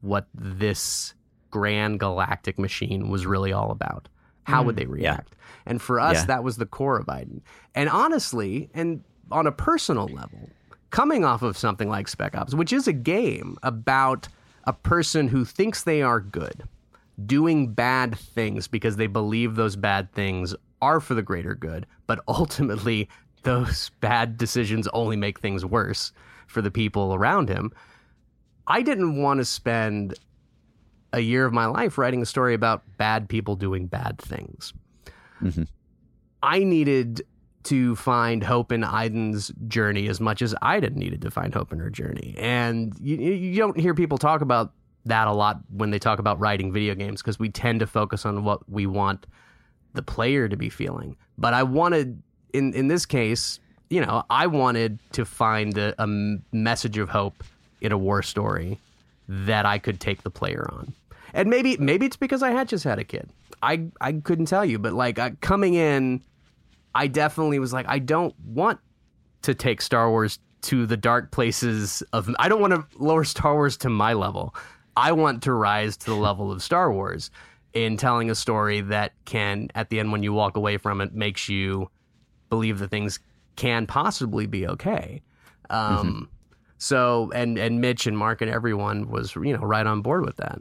what this grand galactic machine was really all about. How would hmm. they react? And for us, Yeah. that was the core of Iden. And honestly, and on a personal level, coming off of something like Spec Ops, which is a game about a person who thinks they are good, doing bad things because they believe those bad things are for the greater good, but ultimately those bad decisions only make things worse for the people around him. I didn't want to spend a year of my life writing a story about bad people doing bad things. Mhm. I needed to find hope in Iden's journey as much as Iden needed to find hope in her journey. And you, you don't hear people talk about that a lot when they talk about writing video games because we tend to focus on what we want the player to be feeling. But I wanted, in, in this case, you know, I wanted to find a message of hope in a war story that I could take the player on. And maybe maybe it's because I had just had a kid. I I couldn't tell you, but like uh, coming in, I definitely was like, I don't want to take Star Wars to the dark places of. I don't want to lower Star Wars to my level. I want to rise to the level of Star Wars in telling a story that can, at the end, when you walk away from it, makes you believe that things can possibly be okay. Um, So, and and Mitch and Mark and everyone was you know right on board with that.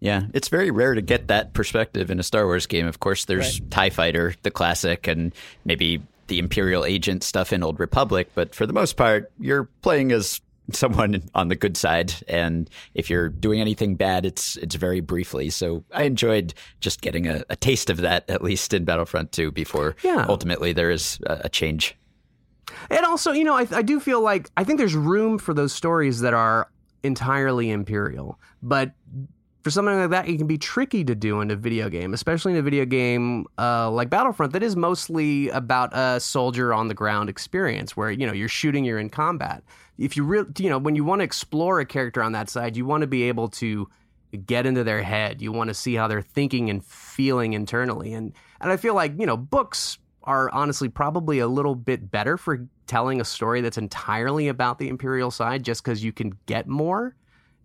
Yeah, it's very rare to get that perspective in a Star Wars game. Of course, there's TIE Fighter, the classic, and maybe the Imperial Agent stuff in Old Republic, but for the most part, you're playing as someone on the good side and if you're doing anything bad it's it's very briefly so i enjoyed just getting a, a taste of that at least in battlefront 2 before Yeah. ultimately there is a, a change And also, you know, I, I do feel like I think there's room for those stories that are entirely imperial, but for something like that, it can be tricky to do in a video game, especially in a video game uh, like Battlefront that is mostly about a soldier on the ground experience, where you know you're shooting, you're in combat. If you really, you know, when you want to explore a character on that side, you want to be able to get into their head. You want to see how they're thinking and feeling internally, and and I feel like you know books are honestly probably a little bit better for telling a story that's entirely about the imperial side, just because you can get more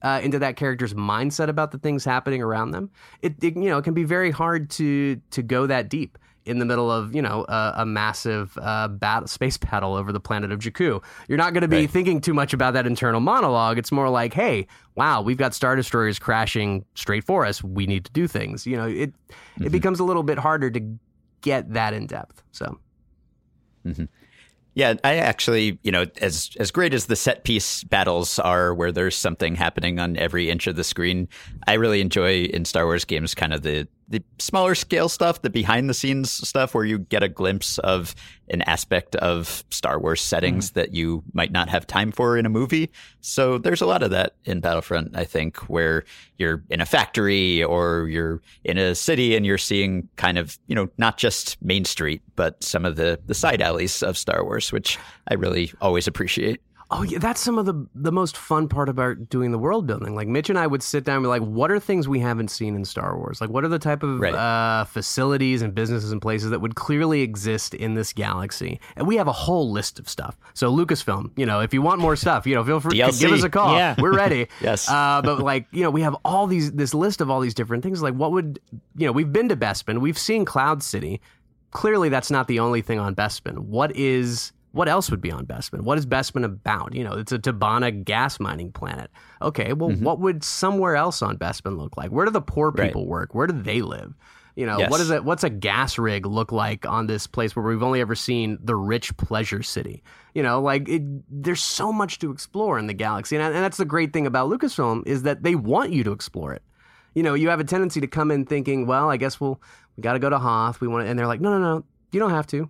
uh, into that character's mindset about the things happening around them. It, it you know it can be very hard to to go that deep in the middle of you know a, a massive uh, battle, space battle over the planet of Jakku. You're not going to be Right. thinking too much about that internal monologue. It's more like, hey, wow, we've got star destroyers crashing straight for us. We need to do things. You know, it it becomes a little bit harder to get that in depth. So. Mm-hmm. Yeah, I actually, you know, as as great as the set piece battles are, where there's something happening on every inch of the screen, I really enjoy in Star Wars games kind of the the smaller scale stuff, the behind the scenes stuff, where you get a glimpse of an aspect of Star Wars settings mm. that you might not have time for in a movie. So there's a lot of that in Battlefront, I think, where you're in a factory or you're in a city and you're seeing kind of, you know, not just Main Street, but some of the, the side alleys of Star Wars, which I really always appreciate. Oh yeah, that's some of the the most fun part about doing the world building. Like Mitch and I would sit down and be like, "What are things we haven't seen in Star Wars? Like, what are the type of Right. uh, facilities and businesses and places that would clearly exist in this galaxy?" And we have a whole list of stuff. So Lucasfilm, you know, if you want more stuff, you know, feel free DLC. give us a call. Yeah. We're ready. Yes. Uh, but like, you know, we have all these this list of all these different things. Like, what would you know? We've been to Bespin. We've seen Cloud City. Clearly, that's not the only thing on Bespin. What is what else would be on Bespin? What is Bespin about? You know, it's a Tibanna gas mining planet. Okay, well, mm-hmm. what would somewhere else on Bespin look like? Where do the poor Right. people work? Where do they live? You know, Yes. what is it? What's a gas rig look like on this place where we've only ever seen the rich pleasure city? You know, like it, there's so much to explore in the galaxy, and, and that's the great thing about Lucasfilm is that they want you to explore it. You know, you have a tendency to come in thinking, well, I guess we'll we got to go to Hoth. We want, to, and they're like, no, no, no, you don't have to.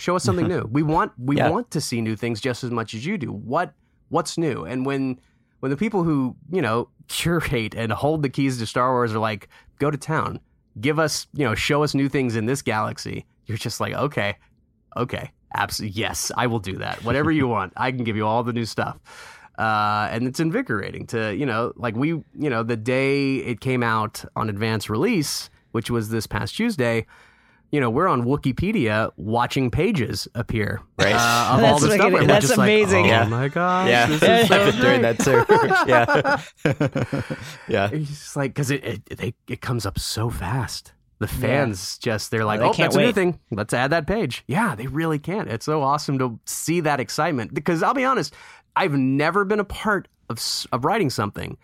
Show us something new. We want we Yeah. want to see new things just as much as you do. What what's new? And when when the people who you know curate and hold the keys to Star Wars are like, go to town, give us you know, show us new things in this galaxy. You're just like, okay, okay, absolutely, yes, I will do that. Whatever you want, I can give you all the new stuff. Uh, and it's invigorating to you know, like we you know, the day it came out on advance release, which was this past Tuesday you know, we're on Wikipedia watching pages appear Right. uh, of That's all the stuff. and that's just like, amazing. oh Yeah. my gosh. Yeah. This is so I've been doing that too. yeah. yeah. It's just like because it, it they, it comes up so fast. The fans just they're like, they oh, can't that's a new wait." thing. Let's add that page. Yeah, they really can't. It's so awesome to see that excitement because I'll be honest, I've never been a part of of writing something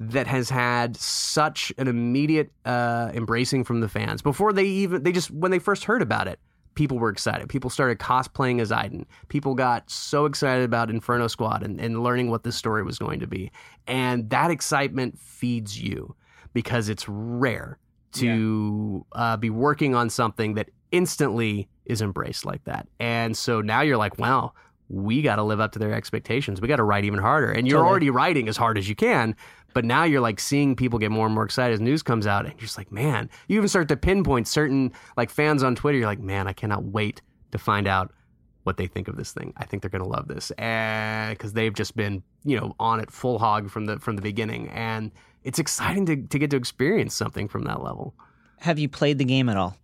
that has had such an immediate uh, embracing from the fans before they even they just when they first heard about it. People were excited. People started cosplaying as Iden. People got so excited about Inferno Squad and, and learning what this story was going to be. And that excitement feeds you because it's rare to uh, be working on something that instantly is embraced like that. And so now you're like, wow, we got to live up to their expectations. We got to write even harder. And you're Totally. already writing as hard as you can. But now you're like seeing people get more and more excited as news comes out, and you're just like, man, you even start to pinpoint certain like fans on Twitter. You're like, man, I cannot wait to find out what they think of this thing. I think they're going to love this, because they've just been you know on it full hog from the from the beginning, and it's exciting to to get to experience something from that level. Have you played the game at all?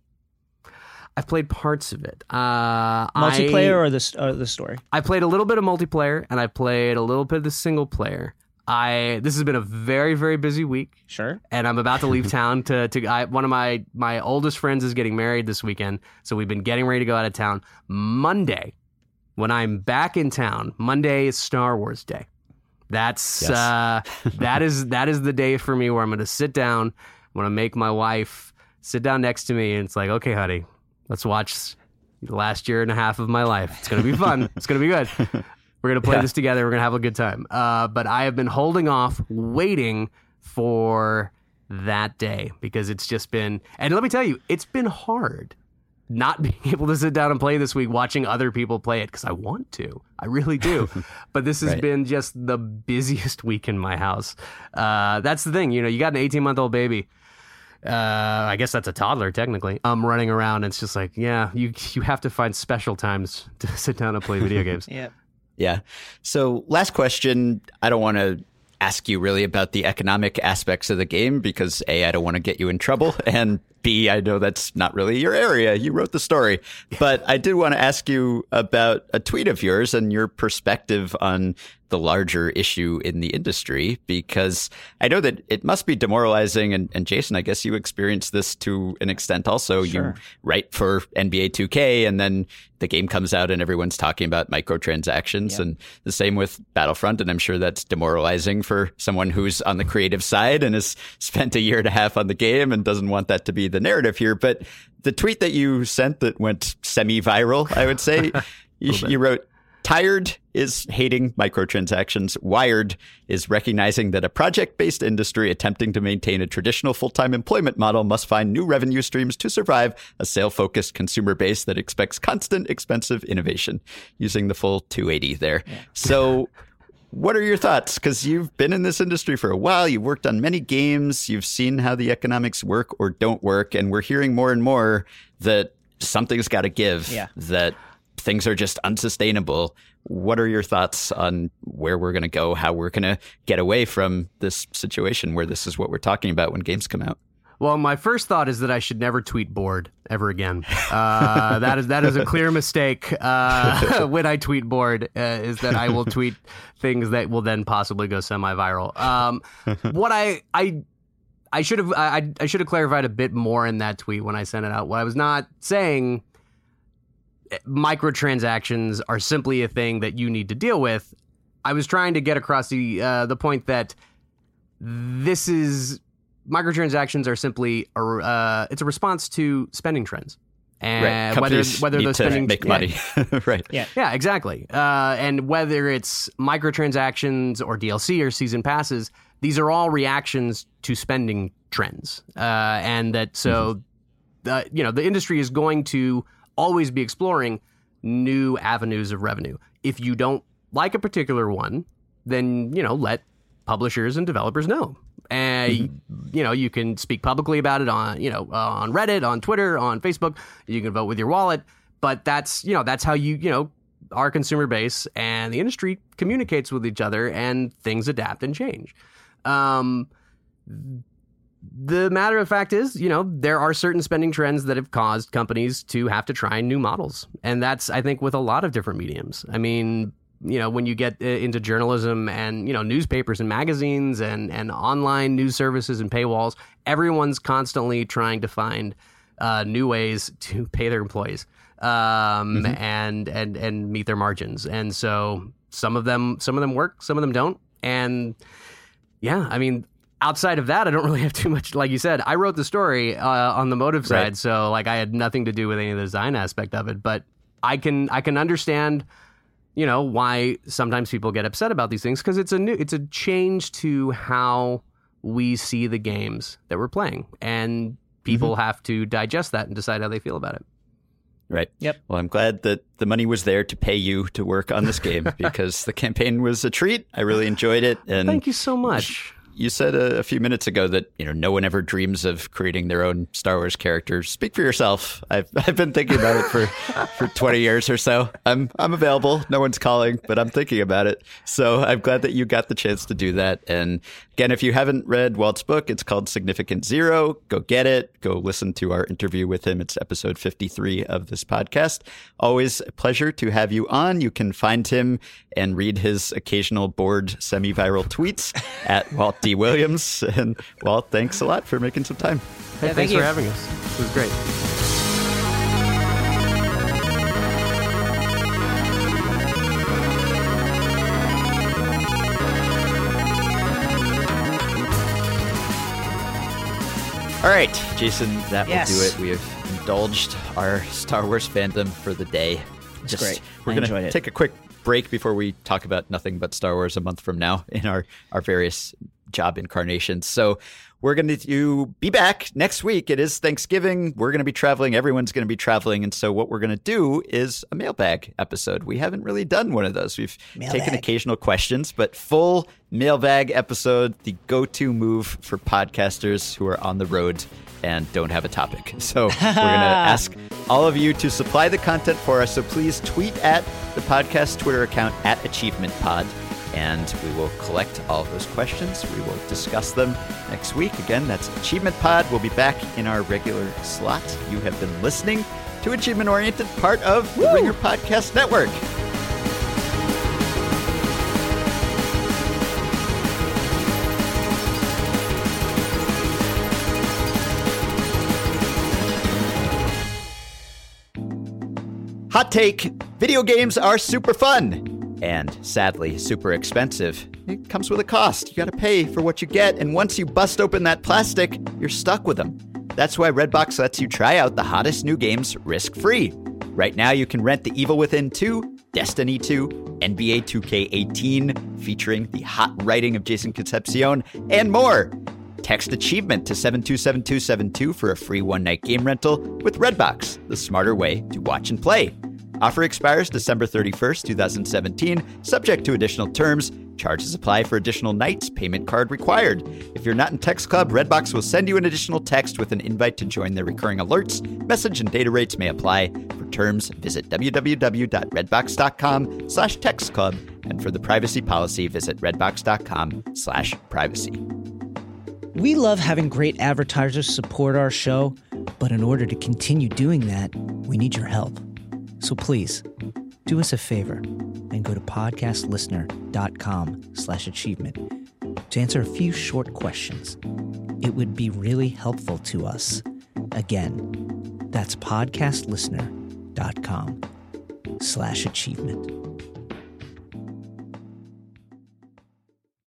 I've played parts of it. Uh, Multiplayer I, or the or the story? I played a little bit of multiplayer, and I played a little bit of the single player. I this has been a very very busy week. Sure. and I'm about to leave town to to I, one of my my oldest friends is getting married this weekend, so we've been getting ready to go out of town. Monday, when I'm back in town, Monday is Star Wars Day. That's Yes. uh, that is that is the day for me where I'm going to sit down. I'm going to make my wife sit down next to me, and it's like, okay, honey, let's watch the last year and a half of my life. It's going to be fun. it's going to be good. We're gonna play Yeah. this together. We're gonna have a good time. Uh, but I have been holding off, waiting for that day because it's just been. And let me tell you, it's been hard not being able to sit down and play this week, watching other people play it because I want to. I really do. but this has Right. been just the busiest week in my house. Uh, that's the thing. You know, you got an 18 month old baby. Uh, I guess that's a toddler technically. I'm running around. And it's just like, yeah, you you have to find special times to sit down and play video games. Yeah. Yeah. So, last question. I don't want to ask you really about the economic aspects of the game because A, I don't want to get you in trouble. And B, I know that's not really your area. You wrote the story. But I did want to ask you about a tweet of yours and your perspective on the larger issue in the industry because I know that it must be demoralizing. And, and Jason, I guess you experienced this to an extent also. You write for NBA 2K and then the game comes out and everyone's talking about microtransactions Yep. and the same with Battlefront. And I'm sure that's demoralizing for someone who's on the creative side and has spent a year and a half on the game and doesn't want that to be the narrative here. But the tweet that you sent that went semi viral, I would say, you, you wrote, Tired is hating microtransactions. Wired is recognizing that a project based industry attempting to maintain a traditional full time employment model must find new revenue streams to survive a sale focused consumer base that expects constant expensive innovation. Using the full 280 there. So, what are your thoughts? Because you've been in this industry for a while, you've worked on many games, you've seen how the economics work or don't work, and we're hearing more and more that something's got to give, Yeah. that things are just unsustainable. What are your thoughts on where we're going to go, how we're going to get away from this situation where this is what we're talking about when games come out? Well, my first thought is that I should never tweet bored ever again. Uh, that is that is a clear mistake. Uh, when I tweet bored, uh, is that I will tweet things that will then possibly go semi-viral. Um, what I I I should have I, I should have clarified a bit more in that tweet when I sent it out. What I was not saying eh, microtransactions are simply a thing that you need to deal with. I was trying to get across the uh, the point that this is microtransactions are simply a, uh, it's a response to spending trends. And whether whether those spending make yeah, money, right? Yeah. yeah, exactly. Uh, and whether it's microtransactions or DLC or season passes, these are all reactions to spending trends. Uh, and that so, the, you know, the industry is going to always be exploring new avenues of revenue. If you don't like a particular one, then you know let publishers and developers know. And you know you can speak publicly about it on you know uh, on Reddit, on Twitter, on Facebook. You can vote with your wallet, but that's you know that's how you you know our consumer base and the industry communicates with each other, and things adapt and change. Um, the matter of fact is, you know, there are certain spending trends that have caused companies to have to try new models. And that's, I think, with a lot of different mediums. I mean, you know, when you get uh, into journalism and, you know, newspapers and magazines and, and online news services and paywalls, everyone's constantly trying to find uh, new ways to pay their employees um, mm-hmm. and, and, and meet their margins. And so some of them, some of them work, some of them don't. And yeah, I mean, outside of that, I don't really have too much. Like you said, I wrote the story uh, on the motive side, right. so like I had nothing to do with any of the design aspect of it. But I can I can understand, you know, why sometimes people get upset about these things because it's a new it's a change to how we see the games that we're playing, and people mm-hmm. have to digest that and decide how they feel about it. Right. Yep. Well, I'm glad that the money was there to pay you to work on this game because the campaign was a treat. I really enjoyed it. And thank you so much you said a, a, few minutes ago that you know no one ever dreams of creating their own Star Wars characters. Speak for yourself. I've I've been thinking about it for for 20 years or so. I'm I'm available. No one's calling, but I'm thinking about it. So I'm glad that you got the chance to do that. And again, if you haven't read Walt's book, it's called Significant Zero. Go get it. Go listen to our interview with him. It's episode 53 of this podcast. Always a pleasure to have you on. You can find him and read his occasional bored semi-viral tweets at Walt D. Williams. And Walt, thanks a lot for making some time. Hey, yeah, thanks for having us. It was great. All right, Jason, that yes. will do it. We have indulged our Star Wars fandom for the day. It's Just, great. We're going to take a quick break before we talk about nothing but Star Wars a month from now in our, our various job incarnations. So we're going to be back next week. It is Thanksgiving. We're going to be traveling. Everyone's going to be traveling. And so what we're going to do is a mailbag episode. We haven't really done one of those. We've mailbag. taken occasional questions, but full mailbag episode, the go-to move for podcasters who are on the road and don't have a topic. So we're going to ask all of you to supply the content for us. So please tweet at the podcast Twitter account at Achievement Pod, and we will collect all those questions. We will discuss them next week. Again, that's Achievement Pod. We'll be back in our regular slot. You have been listening to Achievement Oriented, part of the Ringer Podcast Network. Hot take video games are super fun and sadly super expensive. It comes with a cost. You got to pay for what you get, and once you bust open that plastic, you're stuck with them. That's why Redbox lets you try out the hottest new games risk free. Right now, you can rent The Evil Within 2, Destiny 2, NBA 2K18, featuring the hot writing of Jason Concepcion, and more. Text achievement to 727272 for a free one night game rental with Redbox, the smarter way to watch and play. Offer expires December 31st, 2017, subject to additional terms. Charges apply for additional nights, payment card required. If you're not in Text Club, Redbox will send you an additional text with an invite to join their recurring alerts. Message and data rates may apply. For terms, visit www.redbox.com slash textclub. And for the privacy policy, visit redbox.com slash privacy. We love having great advertisers support our show, but in order to continue doing that, we need your help. So please, do us a favor and go to podcastlistener.com slash achievement to answer a few short questions. It would be really helpful to us. Again, that's podcastlistener.com slash achievement.